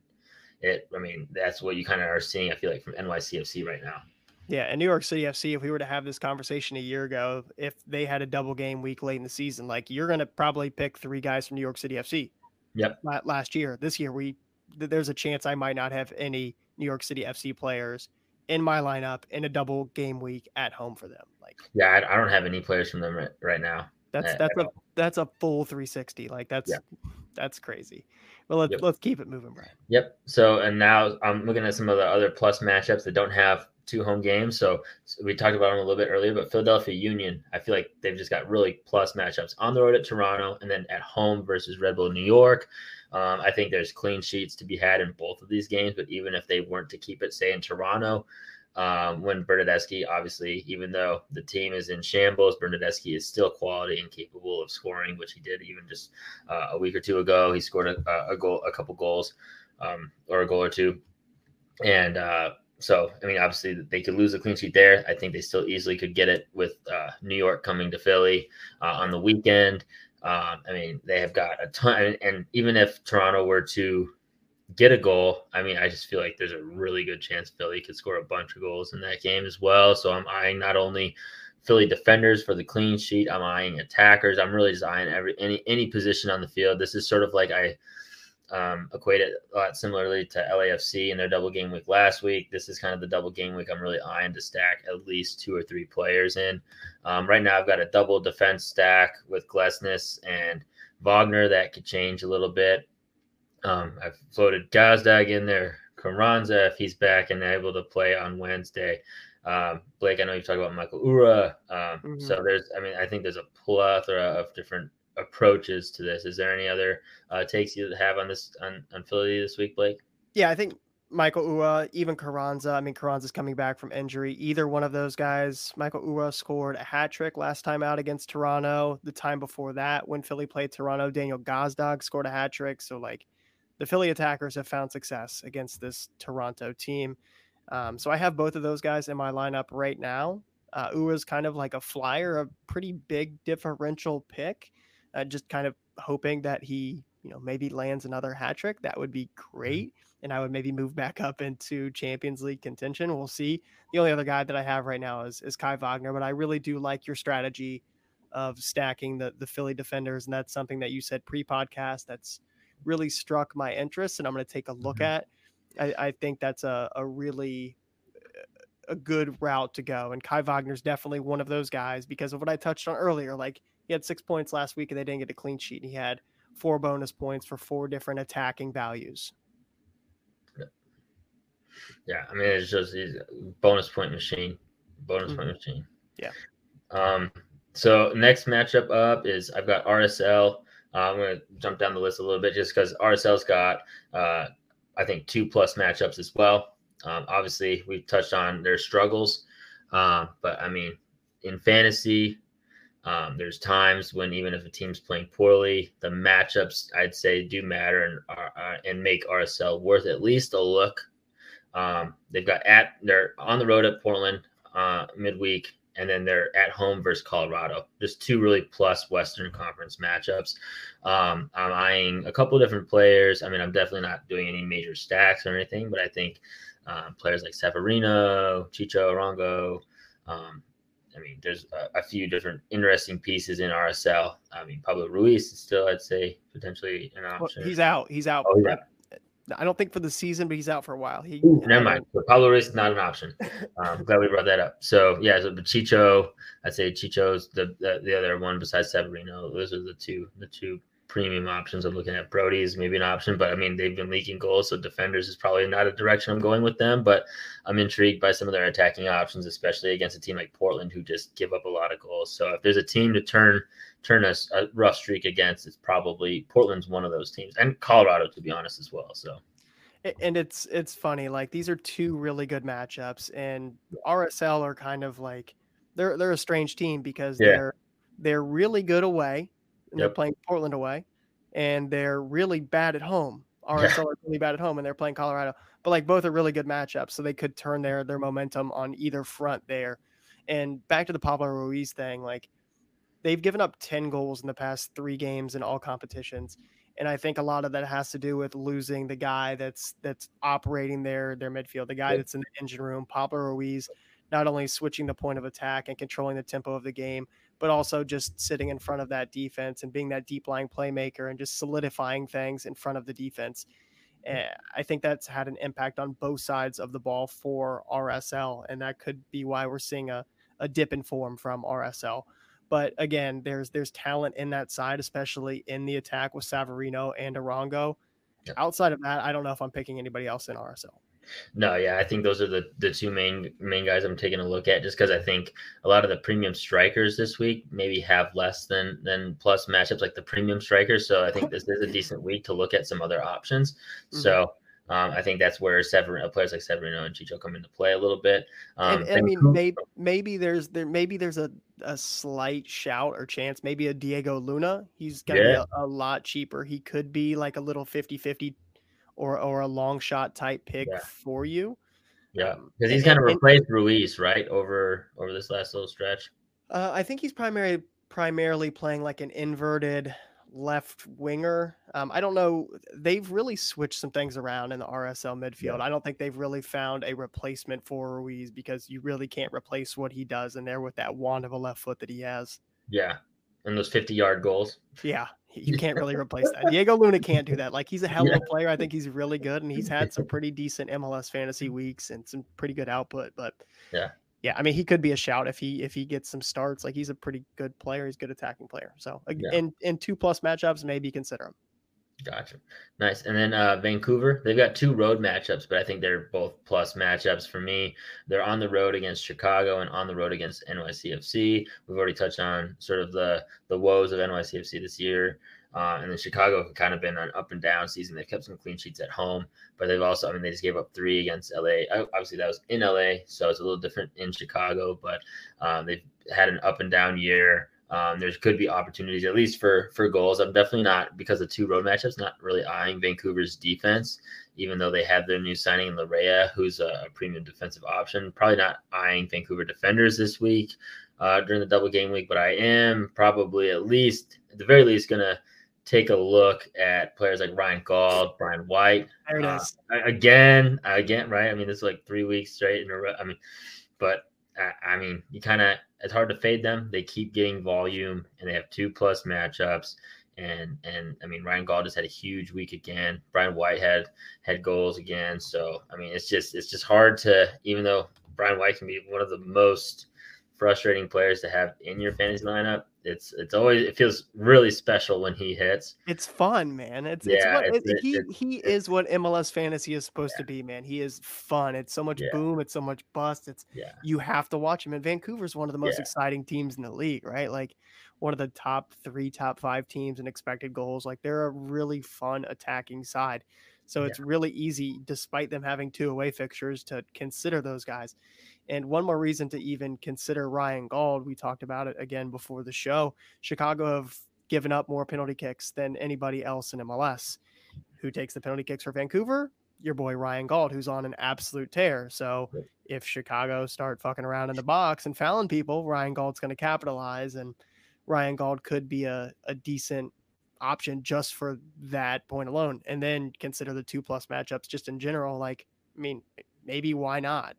it I mean, that's what you kind of are seeing, I feel like, from NYCFC right now. Yeah, and New York City FC, if we were to have this conversation a year ago, if they had a double game week late in the season, like you're going to probably pick three guys from New York City FC. Yep. Last year, this year, we there's a chance I might not have any New York City FC players in my lineup in a double game week at home for them. Like, yeah, I, I don't have any players from them right, right now. That's at, that's at a all. that's a full 360. Like that's yeah. that's crazy. Well, let's Yep. let's keep it moving, Brian. Yep. So and now I'm looking at some of the other plus matchups that don't have two home games. So, we talked about them a little bit earlier, but Philadelphia Union, I feel like they've just got really plus matchups on the road at Toronto and then at home versus Red Bull New York. Um, I think there's clean sheets to be had in both of these games, but even if they weren't to keep it, say in Toronto, um, when Bernardeschi, obviously, even though the team is in shambles, Bernardeschi is still quality and capable of scoring, which he did even just uh, a week or two ago. He scored a, a goal, a couple goals, um, or a goal or two, and uh, so I mean, obviously, they could lose a clean sheet there. I think they still easily could get it with uh, New York coming to Philly uh, on the weekend. Um, I mean, they have got a ton, and, even if Toronto were to get a goal, I mean, I just feel like there's a really good chance Philly could score a bunch of goals in that game as well. So I'm eyeing not only Philly defenders for the clean sheet, I'm eyeing attackers. I'm really just eyeing every any any position on the field. This is sort of like I um, equate it a lot similarly to LAFC in their double game week last week. This is kind of the double game week I'm really eyeing to stack at least two or three players in. Um, right now, I've got a double defense stack with Glesnes and Wagner that could change a little bit. Um, I've floated Gazdag in there, Carranza if he's back and able to play on Wednesday. Um, Blake, I know you talked about Mikael Uhre. Um, Mhm. So there's, I mean, I think there's a plethora of different approaches to this. Is there any other uh, takes you have on this on, on Philly this week, Blake? Yeah, I think Mikael Uhre, even Carranza. I mean, Carranza's coming back from injury. Either one of those guys. Mikael Uhre scored a hat trick last time out against Toronto. The time before that, when Philly played Toronto, Daniel Gazdag scored a hat trick. So, like, the Philly attackers have found success against this Toronto team. Um, so I have both of those guys in my lineup right now. Uh, Uhre's kind of like a flyer, a pretty big differential pick. Uh, just kind of hoping that he, you know, maybe lands another hat trick. That would be great and I would maybe move back up into Champions League contention. We'll see. The only other guy that I have right now is is Kai Wagner, but I really do like your strategy of stacking the the Philly defenders, and that's something that you said pre-podcast that's really struck my interest, and I'm going to take a look Mhm. at. I, I think that's a a really a good route to go, and Kai Wagner's definitely one of those guys because of what I touched on earlier. Like he had six points last week, and they didn't get a clean sheet. He had four bonus points for four different attacking values. Yeah, I mean, it's just he's a bonus point machine, bonus point machine. Yeah. Um. So next matchup up is I've got RSL. Uh, I'm going to jump down the list a little bit just because RSL's got, uh, I think, two plus matchups as well. Um, obviously, we've touched on their struggles, um, but I mean, in fantasy, um, there's times when even if a team's playing poorly, the matchups I'd say do matter and are, and make RSL worth at least a look. Um, they've got at they're on the road at Portland uh, midweek, and then they're at home versus Colorado. Just two really plus Western Conference matchups. Um, I'm eyeing a couple different players. I mean, I'm definitely not doing any major stacks or anything, but I think uh, players like Savarino, Chicho Arango. Um, I mean, there's a, a, few different interesting pieces in RSL. I mean, Pablo Ruiz is still, I'd say, potentially an option. Well, he's out. He's out. Oh, yeah. I don't think for the season, but he's out for a while. He Ooh, never mind. So Pablo Ruiz is not an option. Um, glad we brought that up. So yeah, so but Chicho, I'd say Chicho's the, the the other one besides Savarino. Those are the two the two premium options. I'm looking at Brody's maybe an option, but I mean they've been leaking goals, so defenders is probably not a direction I'm going with them. But I'm intrigued by some of their attacking options, especially against a team like Portland who just give up a lot of goals. So if there's a team to turn turn a, a rough streak against, it's probably Portland's one of those teams, and Colorado to be honest as well. So and it's it's funny like these are two really good matchups and RSL are kind of like they're they're a strange team because Yeah. they're they're really good away and they're playing Portland away and they're really bad at home. RSL are really bad at home and they're playing Colorado. But like both are really good matchups so they could turn their their momentum on either front there. And back to the Pablo Ruiz thing like they've given up 10 goals in the past 3 games in all competitions and I think a lot of that has to do with losing the guy that's that's operating their their midfield, the guy Yeah. that's in the engine room, Pablo Ruiz, not only switching the point of attack and controlling the tempo of the game, but also just sitting in front of that defense and being that deep lying playmaker and just solidifying things in front of the defense. Eh, I think that's had an impact on both sides of the ball for RSL, and that could be why we're seeing a, a dip in form from RSL. But again, there's there's talent in that side, especially in the attack with Savarino and Arango. Yeah. Outside of that, I don't know if I'm picking anybody else in RSL. No, yeah, I think those are the the two main main guys I'm taking a look at, just because I think a lot of the premium strikers this week maybe have less than than plus matchups like the premium strikers. So I think this is a decent week to look at some other options. Mm-hmm. So um, I think that's where Savarino, players like Savarino and Chicho come into play a little bit. Um, and, and I mean, maybe, maybe there's there maybe there's a, a slight shout or chance. Maybe a Diego Luna. He's gonna yeah. be a, a, lot cheaper. He could be like a little 50-50 or or a long shot type pick yeah. for you. Yeah, because um, he's kind of replaced Ruiz, right, over over this last little stretch. Uh, I think he's primarily primarily playing like an inverted left winger. Um, I don't know. They've really switched some things around in the RSL midfield. Yeah. I don't think they've really found a replacement for Ruiz because you really can't replace what he does in there with that wand of a left foot that he has. Yeah. And those 50 yard goals. Yeah. You can't really replace that. Diego Luna can't do that. Like he's a hell of a player. I think he's really good and he's had some pretty decent MLS fantasy weeks and some pretty good output. But yeah, yeah, I mean, he could be a shout if he if he gets some starts. Like he's a pretty good player. He's a good attacking player. So yeah. in in two plus matchups, maybe consider him. Gotcha. Nice. And then uh, Vancouver, they've got two road matchups, but I think they're both plus matchups for me. They're on the road against Chicago and on the road against NYCFC. We've already touched on sort of the the woes of NYCFC this year. Uh, and then Chicago have kind of been an up and down season. They've kept some clean sheets at home, but they've also, I mean, they just gave up three against LA. Obviously, that was in LA, so it's a little different in Chicago, but um, they've had an up and down year. Um, there could be opportunities, at least for for goals. I'm definitely not because of two road matchups, not really eyeing Vancouver's defense, even though they have their new signing Laryea, who's a, a premium defensive option. Probably not eyeing Vancouver defenders this week uh, during the double game week, but I am probably at least, at the very least, gonna take a look at players like Ryan Gauld, Brian White. Uh. Again, again, right? I mean, this is like three weeks straight in a row. I mean, but I, mean, you kind of it's hard to fade them. They keep getting volume, and they have two plus matchups. And and I mean, Ryan Gauld just had a huge week again. Brian White had had goals again. So I mean, it's just it's just hard to even though Brian White can be one of the most frustrating players to have in your fantasy lineup it's it's always it feels really special when he hits. It's fun, man. It's yeah, it's what it's, it, he it's, he is what MLS fantasy is supposed yeah. to be, man. He is fun. It's so much yeah. boom. It's so much bust. It's yeah. You have to watch him. And Vancouver's one of the most exciting teams in the league, right? Like one of the top three, top five teams in expected goals. Like they're a really fun attacking side. So it's really easy, despite them having two away fixtures, to consider those guys. And one more reason to even consider Ryan Gauld, we talked about it again before the show. Chicago have given up more penalty kicks than anybody else in MLS. Who takes the penalty kicks for Vancouver? Your boy Ryan Gauld, who's on an absolute tear. So if Chicago start fucking around in the box and fouling people, Ryan Gauld's going to capitalize, and Ryan Gauld could be a, a decent option just for that point alone. And then consider the two plus matchups just in general. Like, I mean, maybe why not?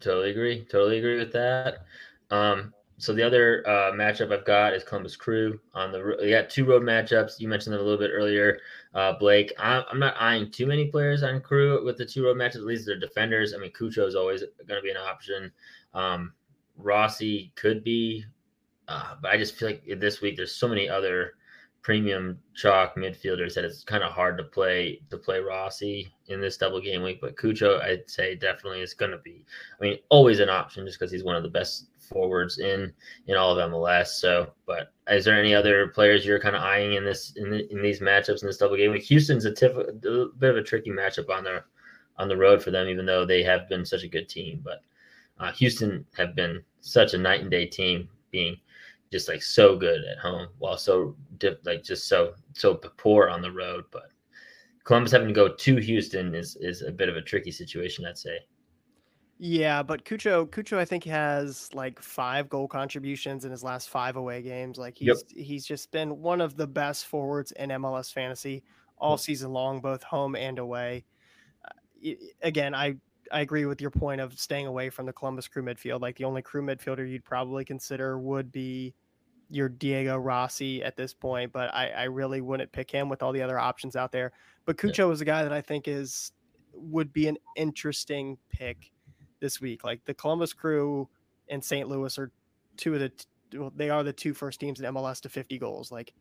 Totally agree. Totally agree with that. Um, so the other uh, matchup I've got is Columbus Crew on the. We got two road matchups. You mentioned them a little bit earlier, uh, Blake. I'm, I'm, not eyeing too many players on Crew with the two road matches. At least they're defenders. I mean, Cucho is always going to be an option. Um, Rossi could be, uh, but I just feel like this week there's so many other premium chalk midfielders that it's kind of hard to play to play Rossi in this double game week. But Cucho, I'd say definitely is going to be. I mean, always an option just because he's one of the best forwards in in all of MLS. So, but is there any other players you're kind of eyeing in this in, the, in these matchups in this double game week? Houston's a, tif- a bit of a tricky matchup on the on the road for them, even though they have been such a good team. But uh, Houston have been such a night and day team, being just like so good at home while so like just so so poor on the road. But Columbus having to go to Houston is is a bit of a tricky situation, I'd say. Yeah, but Cucho Cucho I think has like five goal contributions in his last five away games. Like he's yep. he's just been one of the best forwards in MLS fantasy all season long, both home and away. Uh, again, I I agree with your point of staying away from the Columbus crew midfield. Like the only crew midfielder you'd probably consider would be your Diego Rossi at this point, but I, I really wouldn't pick him with all the other options out there. But Cucho yeah. is a guy that I think is would be an interesting pick this week. Like the Columbus crew and St. Louis are two of the well, they are the two first teams in MLS to 50 goals. Like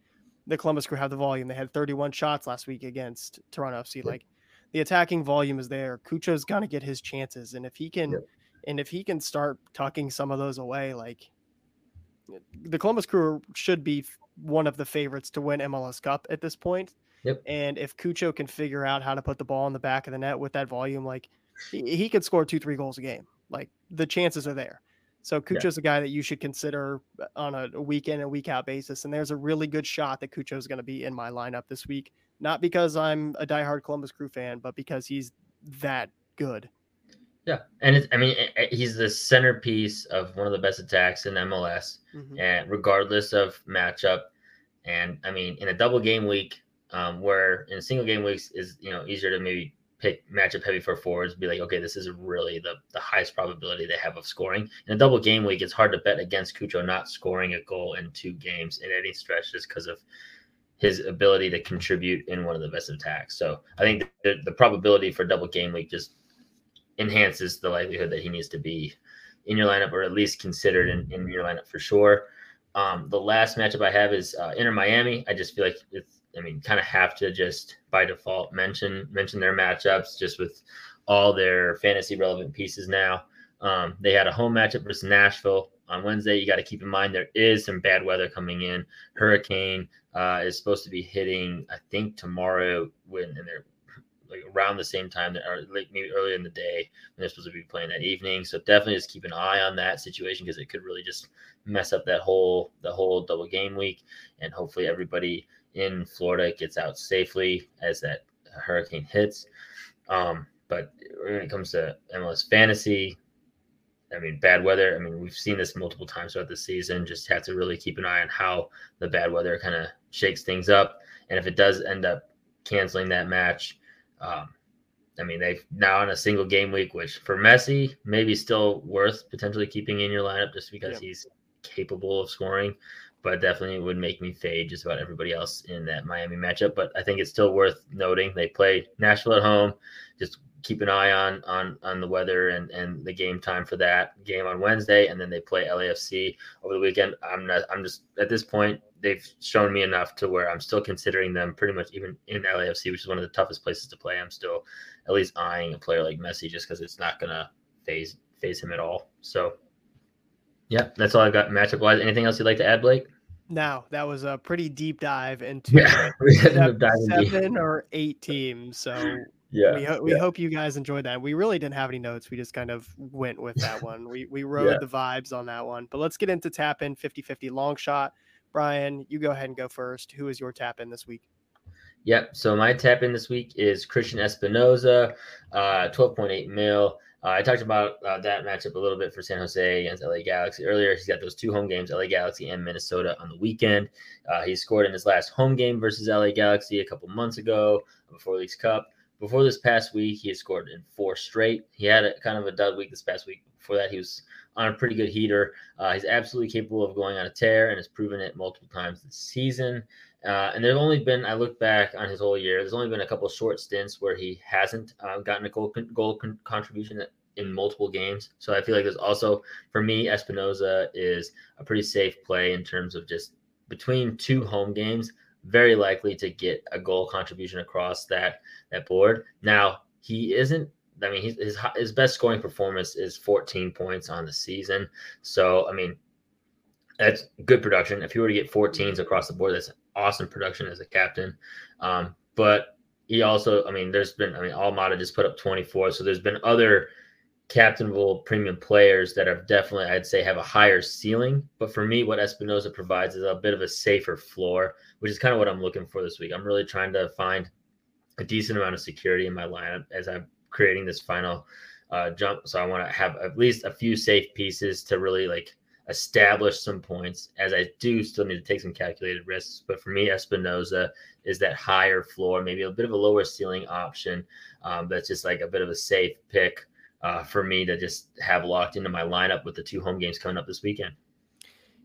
the Columbus Crew have the volume. They had 31 shots last week against Toronto FC. Like the attacking volume is there. Cucho's gonna get his chances, and if he can, yep. and if he can start tucking some of those away, like the Columbus Crew should be one of the favorites to win MLS Cup at this point. Yep. And if Cucho can figure out how to put the ball in the back of the net with that volume, like he, he could score two, three goals a game. Like the chances are there. So Cucho's yeah. a guy that you should consider on a week in and week out basis. And there's a really good shot that Cucho's going to be in my lineup this week. Not because I'm a diehard Columbus Crew fan, but because he's that good. Yeah, and it's, I mean he's the centerpiece of one of the best attacks in MLS, mm-hmm. and regardless of matchup. And I mean, in a double game week, um, where in single game weeks is you know easier to maybe pick matchup heavy for forwards, be like, okay, this is really the, the highest probability they have of scoring. In a double game week, it's hard to bet against Cucho not scoring a goal in two games in any stretch just because of his ability to contribute in one of the best attacks. So I think the, the probability for double game week just enhances the likelihood that he needs to be in your lineup or at least considered in, in your lineup for sure. Um, the last matchup I have is uh, Inter Miami. I just feel like it's I mean, kind of have to just by default mention mention their matchups just with all their fantasy relevant pieces now. Um, they had a home matchup versus Nashville on Wednesday. You got to keep in mind there is some bad weather coming in. Hurricane uh, is supposed to be hitting, I think, tomorrow when and they're like around the same time that or like maybe earlier in the day when they're supposed to be playing that evening. So definitely just keep an eye on that situation because it could really just mess up that whole the whole double game week. And hopefully everybody in Florida gets out safely as that hurricane hits. Um, but when it comes to MLS fantasy, I mean, bad weather. I mean, we've seen this multiple times throughout the season. Just have to really keep an eye on how the bad weather kind of shakes things up. And if it does end up canceling that match, um, I mean, they've now in a single game week, which for Messi, maybe still worth potentially keeping in your lineup just because yeah. he's capable of scoring but definitely would make me fade just about everybody else in that Miami matchup. But I think it's still worth noting they play Nashville at home. Just keep an eye on on on the weather and and the game time for that game on Wednesday, and then they play LAFC over the weekend. I'm not. I'm just at this point. They've shown me enough to where I'm still considering them pretty much even in LAFC, which is one of the toughest places to play. I'm still at least eyeing a player like Messi just because it's not gonna faze faze him at all. So yeah, that's all I've got matchup wise. Anything else you'd like to add, Blake? No, that was a pretty deep dive into yeah, seven, seven or eight teams. So yeah, we, ho- we yeah. hope you guys enjoyed that. We really didn't have any notes. We just kind of went with that one. We we rode yeah. the vibes on that one. But let's get into tap in 50-50 long shot. Brian, you go ahead and go first. Who is your tap in this week? Yep. So my tap in this week is Christian Espinoza, uh, 12.8 mil. Uh, I talked about uh, that matchup a little bit for San Jose against LA Galaxy earlier. He's got those two home games, LA Galaxy and Minnesota, on the weekend. Uh, he scored in his last home game versus LA Galaxy a couple months ago before Leagues Cup. Before this past week, he had scored in four straight. He had a, kind of a dud week this past week. Before that, he was on a pretty good heater. Uh, he's absolutely capable of going on a tear and has proven it multiple times this season. Uh, and there's only been, I look back on his whole year, there's only been a couple short stints where he hasn't uh, gotten a goal, goal con- contribution in multiple games. So I feel like there's also, for me, Espinoza is a pretty safe play in terms of just between two home games, very likely to get a goal contribution across that that board. Now he isn't. I mean, his his best scoring performance is 14 points on the season. So I mean, that's good production. If he were to get 14s across the board, that's awesome production as a captain. Um, but he also, I mean, there's been, I mean, Almada just put up 24. So there's been other captainable premium players that are definitely, I'd say, have a higher ceiling. But for me, what Espinoza provides is a bit of a safer floor, which is kind of what I'm looking for this week. I'm really trying to find a decent amount of security in my lineup as I'm creating this final uh, jump. So I want to have at least a few safe pieces to really like establish some points as I do still need to take some calculated risks. But for me, Espinoza is that higher floor, maybe a bit of a lower ceiling option. Um, that's just like a bit of a safe pick uh, for me to just have locked into my lineup with the two home games coming up this weekend.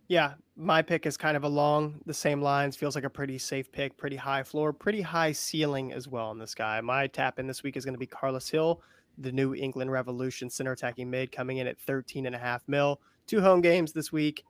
Yeah, my pick is kind of along the same lines. Feels like a pretty safe pick, pretty high floor, pretty high ceiling as well in this guy. My tap in this week is going to be Carlos Gil, the New England Revolution center attacking mid, coming in at 13 and a half mil. two home games this week,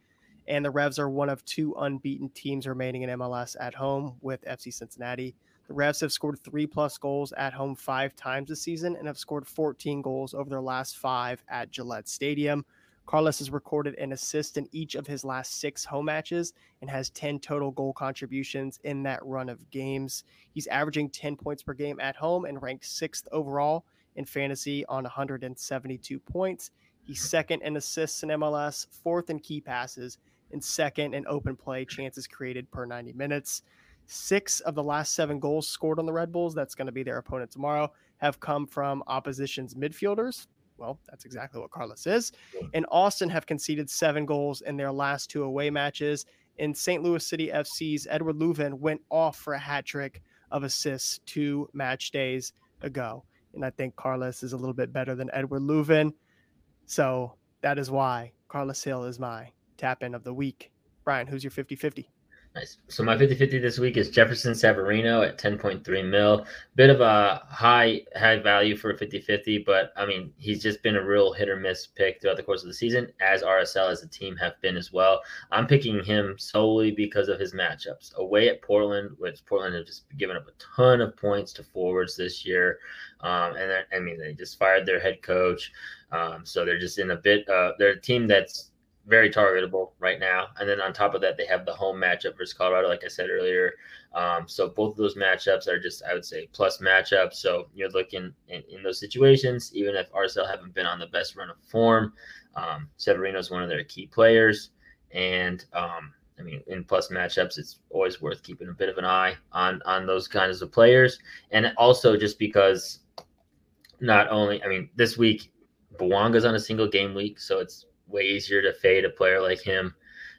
and the Revs are one of two unbeaten teams remaining in MLS at home with FC Cincinnati. The Revs have scored three plus goals at home five times this season and have scored 14 goals over their last five at Gillette Stadium. Carlos has recorded an assist in each of his last six home matches and has 10 total goal contributions in that run of games. He's averaging 10 points per game at home and ranked sixth overall in fantasy on 172 points. He's second in assists in MLS, fourth in key passes, and second in open play chances created per 90 minutes. Six of the last seven goals scored on the Red Bulls, that's going to be their opponent tomorrow, have come from opposition's midfielders. Well, that's exactly what Carlos is. And Austin have conceded seven goals in their last two away matches. In St. Louis City FC's Edward Löwen went off for a hat trick of assists two match days ago. And I think Carlos is a little bit better than Edward Löwen. So that is why Carlos Gil is my tap in of the week. Brian, who's your 50 50? Nice. So my 50-50 this week is Jefferson Savarino at 10.3 mil. Bit of a high high value for a 50-50, but I mean he's just been a real hit or miss pick throughout the course of the season, as RSL as a team have been as well. I'm picking him solely because of his matchups. Away at Portland, which Portland have just given up a ton of points to forwards this year. Um, and I mean they just fired their head coach. Um, so they're just in a bit uh, they're a team that's very targetable right now. And then on top of that, they have the home matchup versus Colorado, like I said earlier. Um, so both of those matchups are just, I would say, plus matchups. So you're looking in, in those situations, even if RSL haven't been on the best run of form, um, Savarino is one of their key players. And um, I mean, in plus matchups, it's always worth keeping a bit of an eye on on those kinds of players. And also just because not only, I mean, this week Bouanga's on a single game week, so it's way easier to fade a player like him.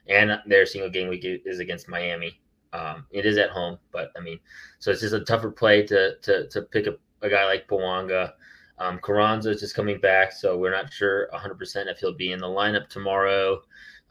And their single game week is against Miami. Um, it is at home, but I mean, so it's just a tougher play to to to pick up a, a guy like Bouanga. Um, Carranza is just coming back, so we're not sure 100% if he'll be in the lineup tomorrow.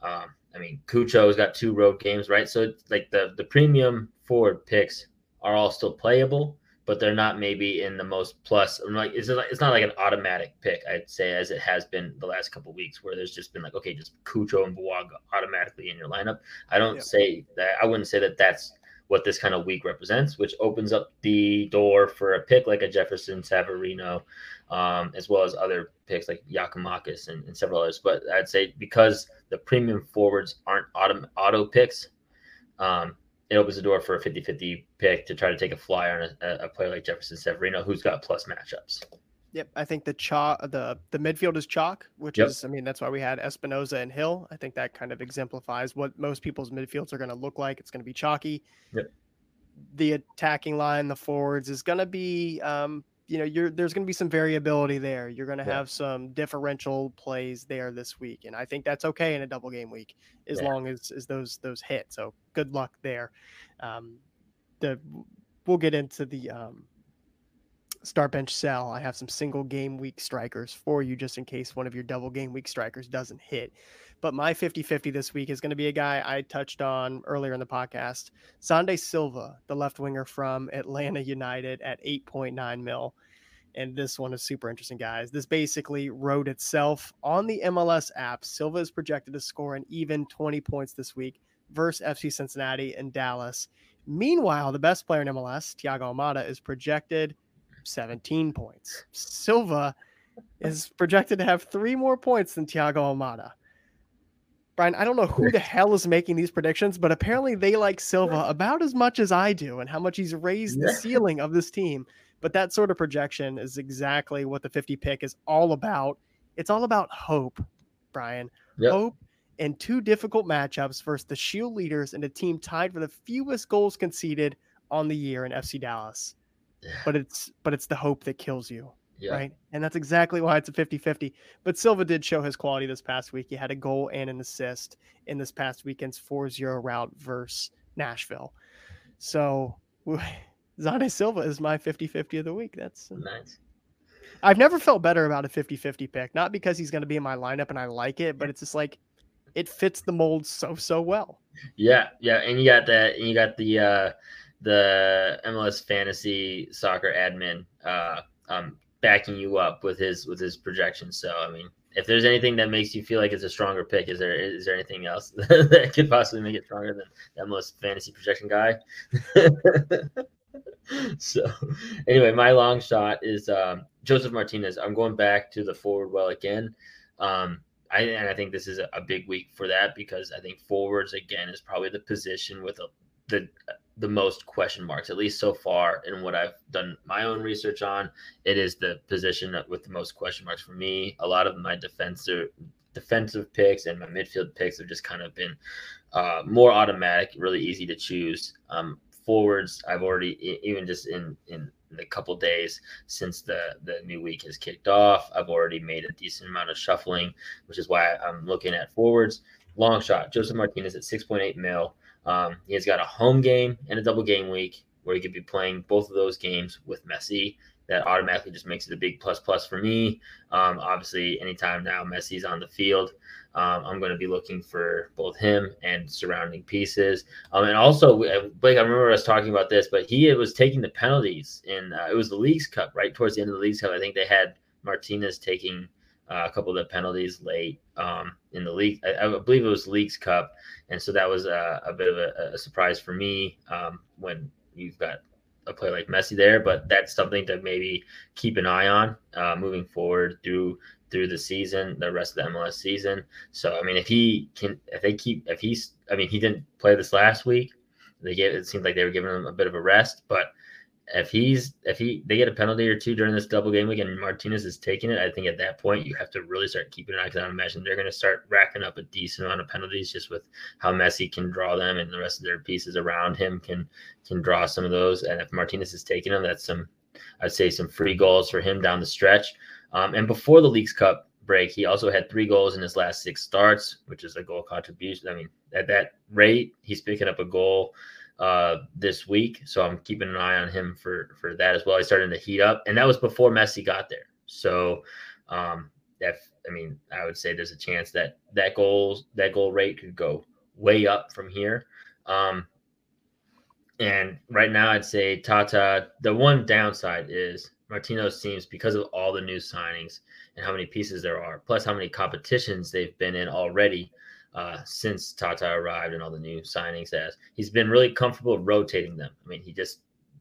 Um, I mean, Cucho's got two road games, right? So it's like the the premium forward picks are all still playable, but they're not maybe in the most plus. I'm like it's like it's not like an automatic pick. I'd say as it has been the last couple weeks, where there's just been like okay, just Cucho and Bouanga automatically in your lineup. I don't yeah. say that. I wouldn't say that that's what this kind of week represents, which opens up the door for a pick like a Jefferson Savarino, um, as well as other picks like Giakoumakis and, and several others. But I'd say because the premium forwards aren't auto, auto picks, um, it opens the door for a 50-50 pick to try to take a flyer on a, a player like Jefferson Savarino, who's got plus matchups. Yep, I think the chalk, the the midfield is chalk, which yep. is, I mean, that's why we had Espinoza and Gil. I think that kind of exemplifies what most people's midfields are going to look like. It's going to be chalky. Yep. The attacking line, the forwards, is going to be um, you know, you're there's going to be some variability there. You're going to yeah. have some differential plays there this week, and I think that's okay in a double game week as yeah. long as as those those hit. So good luck there. Um, the we'll get into the um, start bench sell. I have some single game week strikers for you just in case one of your double game week strikers doesn't hit. But my 50 50 this week is going to be a guy I touched on earlier in the podcast Xande Silva, the left winger from Atlanta United at 8.9 mil. And this one is super interesting, guys. This basically wrote itself on the MLS app. Silva is projected to score an even 20 points this week versus FC Cincinnati and Dallas. Meanwhile, the best player in MLS, Thiago Almada, is projected 17 points. Silva is projected to have three more points than Thiago Almada. Brian, I don't know who the hell is making these predictions, but apparently they like Silva about as much as I do and how much he's raised the ceiling of this team. But that sort of projection is exactly what the 50 pick is all about. It's all about hope, Brian. Yep. Hope and two difficult matchups versus the Shield leaders and a team tied for the fewest goals conceded on the year in FC Dallas. Yeah. But it's but it's the hope that kills you. Yeah. Right. And that's exactly why it's a 50 50. But Silva did show his quality this past week. He had a goal and an assist in this past weekend's 4 0 rout versus Nashville. So Xande Silva is my 50 50 of the week. That's uh, nice. I've never felt better about a 50 50 pick. Not because he's going to be in my lineup and I like it, but it's just like it fits the mold so, so well. Yeah. Yeah. And you got that. And you got the, uh, the MLS fantasy soccer admin, uh, um, backing you up with his with his projections. So I mean, if there's anything that makes you feel like it's a stronger pick, is there is there anything else that could possibly make it stronger than that most fantasy projection guy? so anyway, my long shot is um, Josef Martinez. I'm going back to the forward well again. Um, I, and I think this is a, a, big week for that because I think forwards again is probably the position with a, the the most question marks, at least so far in what I've done my own research on. It is the position with the most question marks for me. A lot of my defensive defensive picks and my midfield picks have just kind of been uh, more automatic, really easy to choose. Um, forwards, I've already even just in in the couple days since the the new week has kicked off, I've already made a decent amount of shuffling, which is why I'm looking at forwards. Long shot, Josef Martinez at 6.8 mil. Um, he has got a home game and a double game week where he could be playing both of those games with Messi. That automatically just makes it a big plus plus for me. Um, obviously, anytime now Messi's on the field, um, I'm going to be looking for both him and surrounding pieces. Um, and also, uh, Blake, I remember us talking about this, but he was taking the penalties in uh, it was the Leagues Cup, right towards the end of the Leagues Cup. I think they had Martinez taking uh, a couple of the penalties late um, in the league. I, I, believe it was Leagues Cup, and so that was a, a bit of a, a, surprise for me um, when you've got a player like Messi there. But that's something to maybe keep an eye on uh, moving forward through through the season, the rest of the MLS season. So I mean, if he can, if they keep, if he's, I mean, he didn't play this last week. They gave it seemed like they were giving him a bit of a rest, but if he's if he they get a penalty or two during this double game week and Martinez is taking it, I think at that point you have to really start keeping an eye because I imagine they're going to start racking up a decent amount of penalties just with how Messi can draw them and the rest of their pieces around him can can draw some of those. And if Martinez is taking them, that's some I'd say some free goals for him down the stretch. Um, and before the Leagues Cup break, he also had three goals in his last six starts, which is a goal contribution. I mean, at that rate, he's picking up a goal uh, this week, so I'm keeping an eye on him for for that as well. He's starting to heat up, and that was before Messi got there. So, um, if I mean, I would say there's a chance that that goals that goal rate could go way up from here. Um, and right now, I'd say Tata. The one downside is Martino's teams because of all the new signings and how many pieces there are, plus how many competitions they've been in already uh, since Tata arrived and all the new signings has. He's been really comfortable rotating them. I mean, he just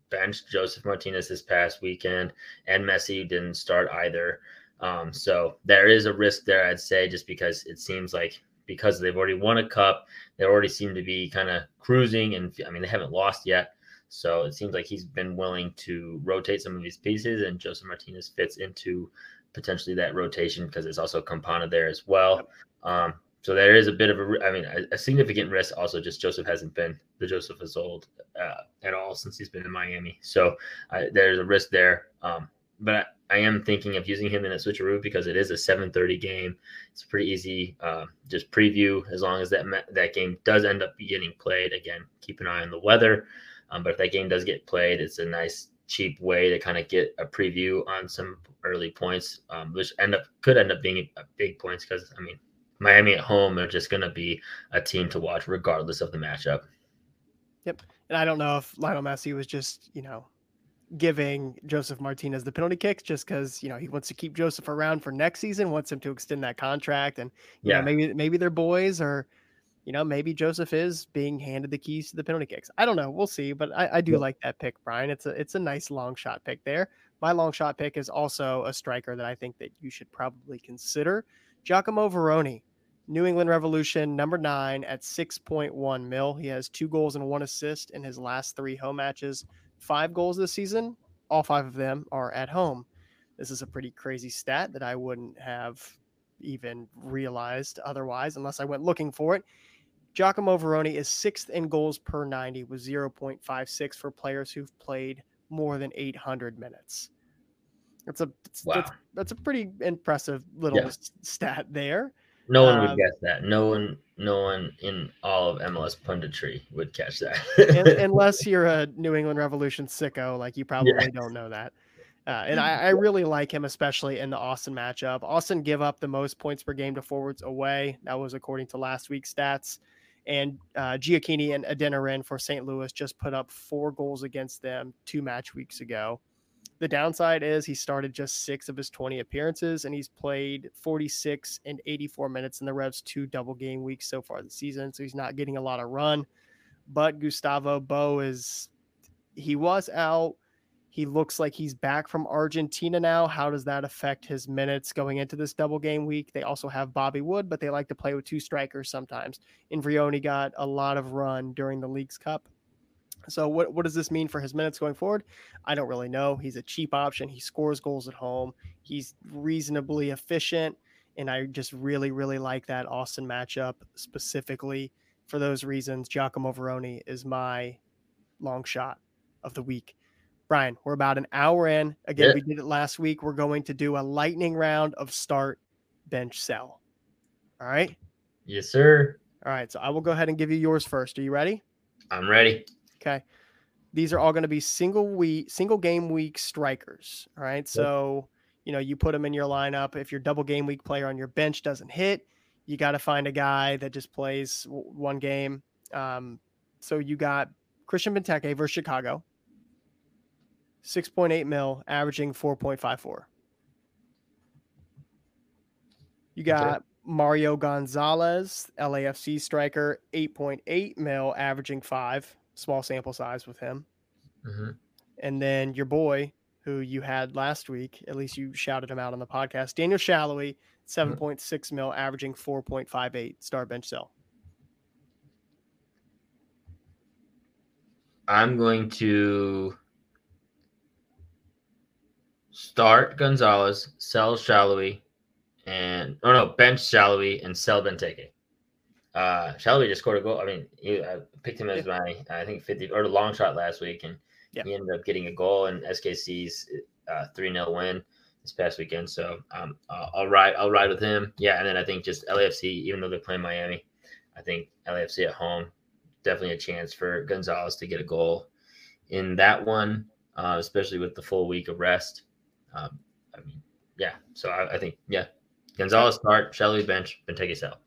benched Josef Martinez this past weekend, and Messi didn't start either. Um, so there is a risk there, I'd say, just because it seems like because they've already won a cup, they already seem to be kind of cruising, and I mean they haven't lost yet. So it seems like he's been willing to rotate some of these pieces, and Josef Martinez fits into potentially that rotation because there's also Campana there as well. Um, so there is a bit of a, I mean, a, a, significant risk. Also, just Josef hasn't been the Josef is old uh, at all since he's been in Miami. So uh, there's a risk there. Um, but I, I, am thinking of using him in a switcheroo because it is a 7:30 game. It's pretty easy. Uh, just preview as long as that that game does end up getting played. Again, keep an eye on the weather. Um, but if that game does get played, it's a nice cheap way to kind of get a preview on some early points, um, which end up could end up being big points because I mean Miami at home are just going to be a team to watch regardless of the matchup. Yep, and I don't know if Lionel Messi was just you know giving Josef Martinez the penalty kicks just because you know he wants to keep Josef around for next season, wants him to extend that contract, and yeah, know, maybe maybe they're boys or you know, maybe Josef is being handed the keys to the penalty kicks. I don't know. We'll see. But I, I do yeah. like that pick, Brian. It's a it's a nice long shot pick there. My long shot pick is also a striker that I think that you should probably consider. Giacomo Vrioni, New England Revolution, number nine at 6.1 mil. He has two goals and one assist in his last three home matches. Five goals this season. All five of them are at home. This is a pretty crazy stat that I wouldn't have even realized otherwise unless I went looking for it. Giacomo Vrioni is sixth in goals per 90 with 0.56 for players who've played more than 800 minutes. That's a wow. that's, that's a pretty impressive little yeah. stat there. No one um, would guess that. No one, no one in all of MLS punditry would catch that. unless you're a New England Revolution sicko, like you probably yeah. don't know that. Uh, and I, I, really like him, especially in the Austin matchup. Austin give up the most points per game to forwards away. That was according to last week's stats. And uh, Gioacchini and Adeniran for St. Louis just put up four goals against them two match weeks ago. The downside is he started just six of his 20 appearances and he's played 46 and 84 minutes in the Revs two double game weeks so far this season. So he's not getting a lot of run. But Gustavo Bou is, he was out. He looks like he's back from Argentina now. How does that affect his minutes going into this double game week? They also have Bobby Wood, but they like to play with two strikers sometimes. And Vrioni got a lot of run during the Leagues Cup. So what what does this mean for his minutes going forward? I don't really know. He's a cheap option. He scores goals at home. He's reasonably efficient, and I just really really like that Austin matchup specifically for those reasons. Giacomo Vrioni is my long shot of the week. Brian, we're about an hour in. Again, yeah. we did it last week. We're going to do a lightning round of start, bench, sell. All right. Yes, sir. All right. So I will go ahead and give you yours first. Are you ready? I'm ready. Okay. These are all going to be single week, single game week strikers. All right. So, you know, you put them in your lineup. If your double game week player on your bench doesn't hit, you got to find a guy that just plays one game. Um, so you got Christian Benteke versus Chicago, 6.8 mil, averaging 4.54. You got. Mario Gonzalez, LAFC striker, 8.8 mil, averaging five small sample size with him. Mm-hmm. And then your boy, who you had last week, at least you shouted him out on the podcast, Daniel Salloi, 7.6 mm-hmm. mil, averaging 4.58 star bench sell. I'm going to start Gonzalez, sell Salloi, and oh no, bench Salloi and sell Benteke. Uh, Salloi just scored a goal. I mean, he, I picked him as my I think 50 or the long shot last week, and yeah. he ended up getting a goal in SKC's uh, three uh, 0 win this past weekend. So um, uh, I'll ride I'll ride with him. Yeah, and then I think just LAFC, even though they're playing Miami, I think LAFC at home definitely a chance for Gonzalez to get a goal in that one, uh, especially with the full week of rest. Um, I mean, yeah. So I, I think yeah, Gonzalez start, Salloi bench, Benteke sell.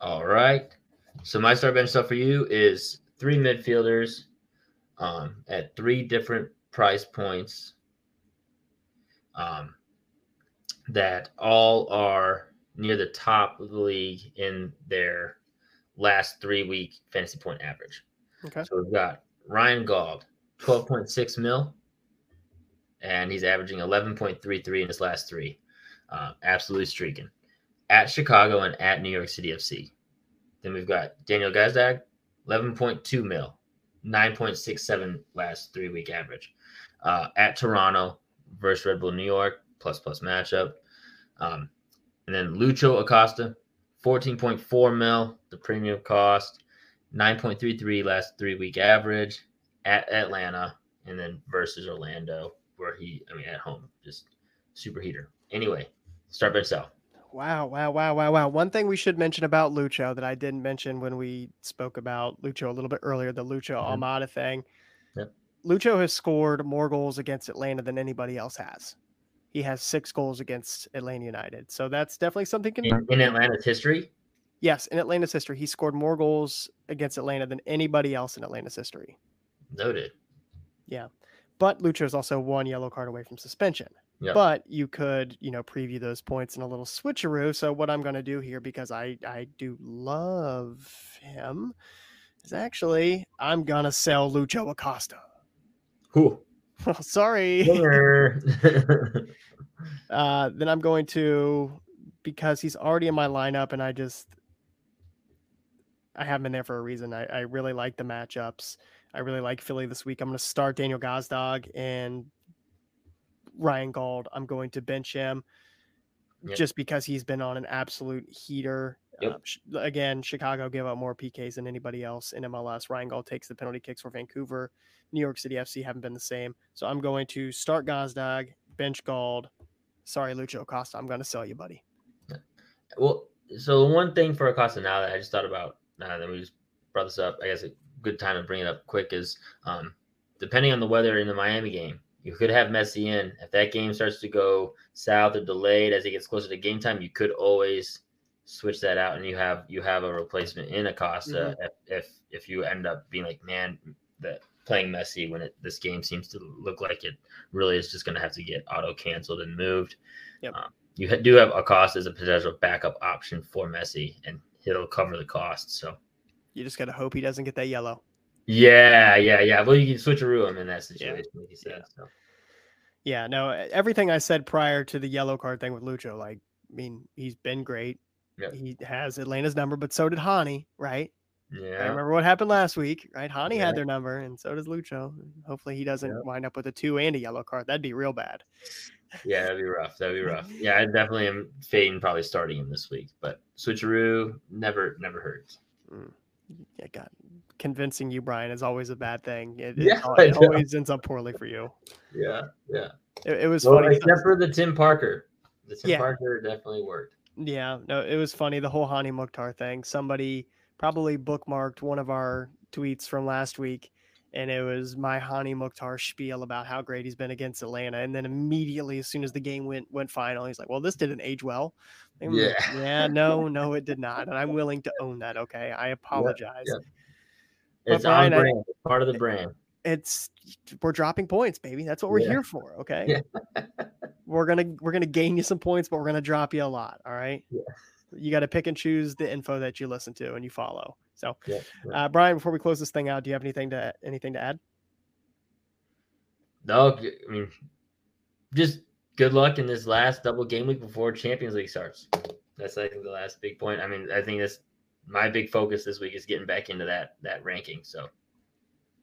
All right. So my start bench stuff for you is three midfielders um, at three different price points um, that all are near the top of the league in their last three week fantasy point average. Okay. So we've got Ryan Gauld, 12.6 mil, and he's averaging 11.33 in his last three. Uh, absolutely streaking at Chicago and at New York City FC. Then we've got Daniel Gazdag, 11.2 mil, 9.67 last three week average. Uh, at Toronto versus Red Bull New York, plus plus matchup. Um, and then Lucho Acosta, 14.4 mil, the premium cost, 9.33 last three week average at Atlanta, and then versus Orlando, where he, I mean, at home, just super heater. Anyway, start by sell. Wow, wow, wow, wow, wow. One thing we should mention about Lucho that I didn't mention when we spoke about Lucho a little bit earlier, the Lucho mm-hmm. Almada thing. Yep. Lucho has scored more goals against Atlanta than anybody else has. He has six goals against Atlanta United. So that's definitely something can in, in Atlanta's history. Yes, in Atlanta's history, he scored more goals against Atlanta than anybody else in Atlanta's history. Noted. Yeah. But Lucho is also one yellow card away from suspension. Yep. But you could, you know, preview those points in a little switcheroo. So what I'm going to do here, because I I do love him, is actually I'm gonna sell Lucho Acosta. Who? Well, sorry. uh, then I'm going to because he's already in my lineup, and I just I have him in there for a reason. I, I really like the matchups. I really like Philly this week. I'm going to start Daniel Gazdag and Ryan Gauld. I'm going to bench him yep. just because he's been on an absolute heater. Yep. Uh, again, Chicago give up more PKs than anybody else in MLS. Ryan Gauld takes the penalty kicks for Vancouver. New York City FC haven't been the same. So I'm going to start Gazdag, bench Gauld. Sorry, Lucho Acosta. I'm going to sell you, buddy. Well, so one thing for Acosta now that I just thought about now that we just brought this up, I guess a good time to bring it up quick is um, depending on the weather in the Miami game, you could have Messi in. If that game starts to go south or delayed as it gets closer to game time, you could always switch that out and you have you have a replacement in Acosta mm-hmm. if, if if you end up being like, man, that playing Messi when it, this game seems to look like it really is just going to have to get auto canceled and moved. Yep. Um, you do have Acosta as a potential backup option for Messi, and he'll cover the cost. So you just got to hope he doesn't get that yellow. Yeah, yeah, yeah. Well, you can switcheroo him in that situation, yeah. like you said. Yeah. So. yeah, no, everything I said prior to the yellow card thing with Lucho, like, I mean, he's been great. Yep. He has Atlanta's number, but so did Hany, right? Yeah. I remember what happened last week, right? Hany Yeah. had their number, and so does Lucho. Hopefully, he doesn't wind up with a two and a yellow card. That'd be real bad. Yeah, that'd be rough. That'd be rough. Yeah, I definitely am fading probably starting him this week, but switcheroo never never hurts. Mm, yeah, God, convincing you, Brian, is always a bad thing. It, it Yeah, al- I it always ends up poorly for you. Yeah, yeah. It, it was Well, funny. except for the Tim Parker. The Tim Yeah. Parker definitely worked. Yeah, no, it was funny. The whole Hany Mukhtar thing. Somebody probably bookmarked one of our tweets from last week, and it was my Hany Mukhtar spiel about how great he's been against Atlanta. And then immediately, as soon as the game went went final, he's like, "Well, this didn't age well." Yeah. yeah, no, no, it did not, and I'm willing to own that. Okay, I apologize. yeah. But It's Brian, on brand. It's part of the brand. It's we're dropping points, baby. That's what we're Yeah. here for. Okay, we're gonna we're gonna gain you some points, but we're gonna drop you a lot. All right. Yeah. You got to pick and choose the info that you listen to and you follow. So, Yeah, yeah. uh, Brian, before we close this thing out, do you have anything to anything to add? No, I mean, just good luck in this last double game week before Champions League starts. That's I think the last big point. I mean, I think that's my big focus this week is getting back into that that ranking. So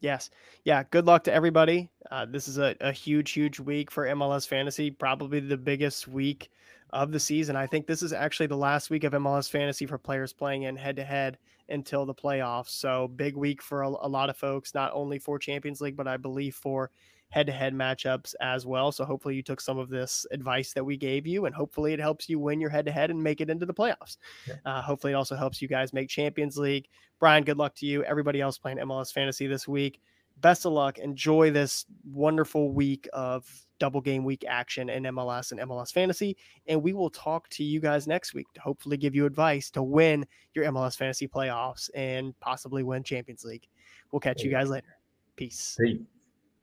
Yes. Yeah. Good luck to everybody. Uh, this is a, a huge, huge week for MLS fantasy. Probably the biggest week of the season. I think this is actually the last week of MLS fantasy for players playing in head to head until the playoffs. So big week for a, a lot of folks, not only for Champions League, but I believe for head to head matchups as well. So hopefully you took some of this advice that we gave you, and hopefully it helps you win your head to head and make it into the playoffs. Yeah. Uh, hopefully it also helps you guys make Champions League. Brian, good luck to you. Everybody else playing MLS fantasy this week. Best of luck. Enjoy this wonderful week of double game week action in MLS and MLS fantasy. And we will talk to you guys next week to hopefully give you advice to win your MLS fantasy playoffs and possibly win Champions League. We'll catch you guys later. Peace. Peace.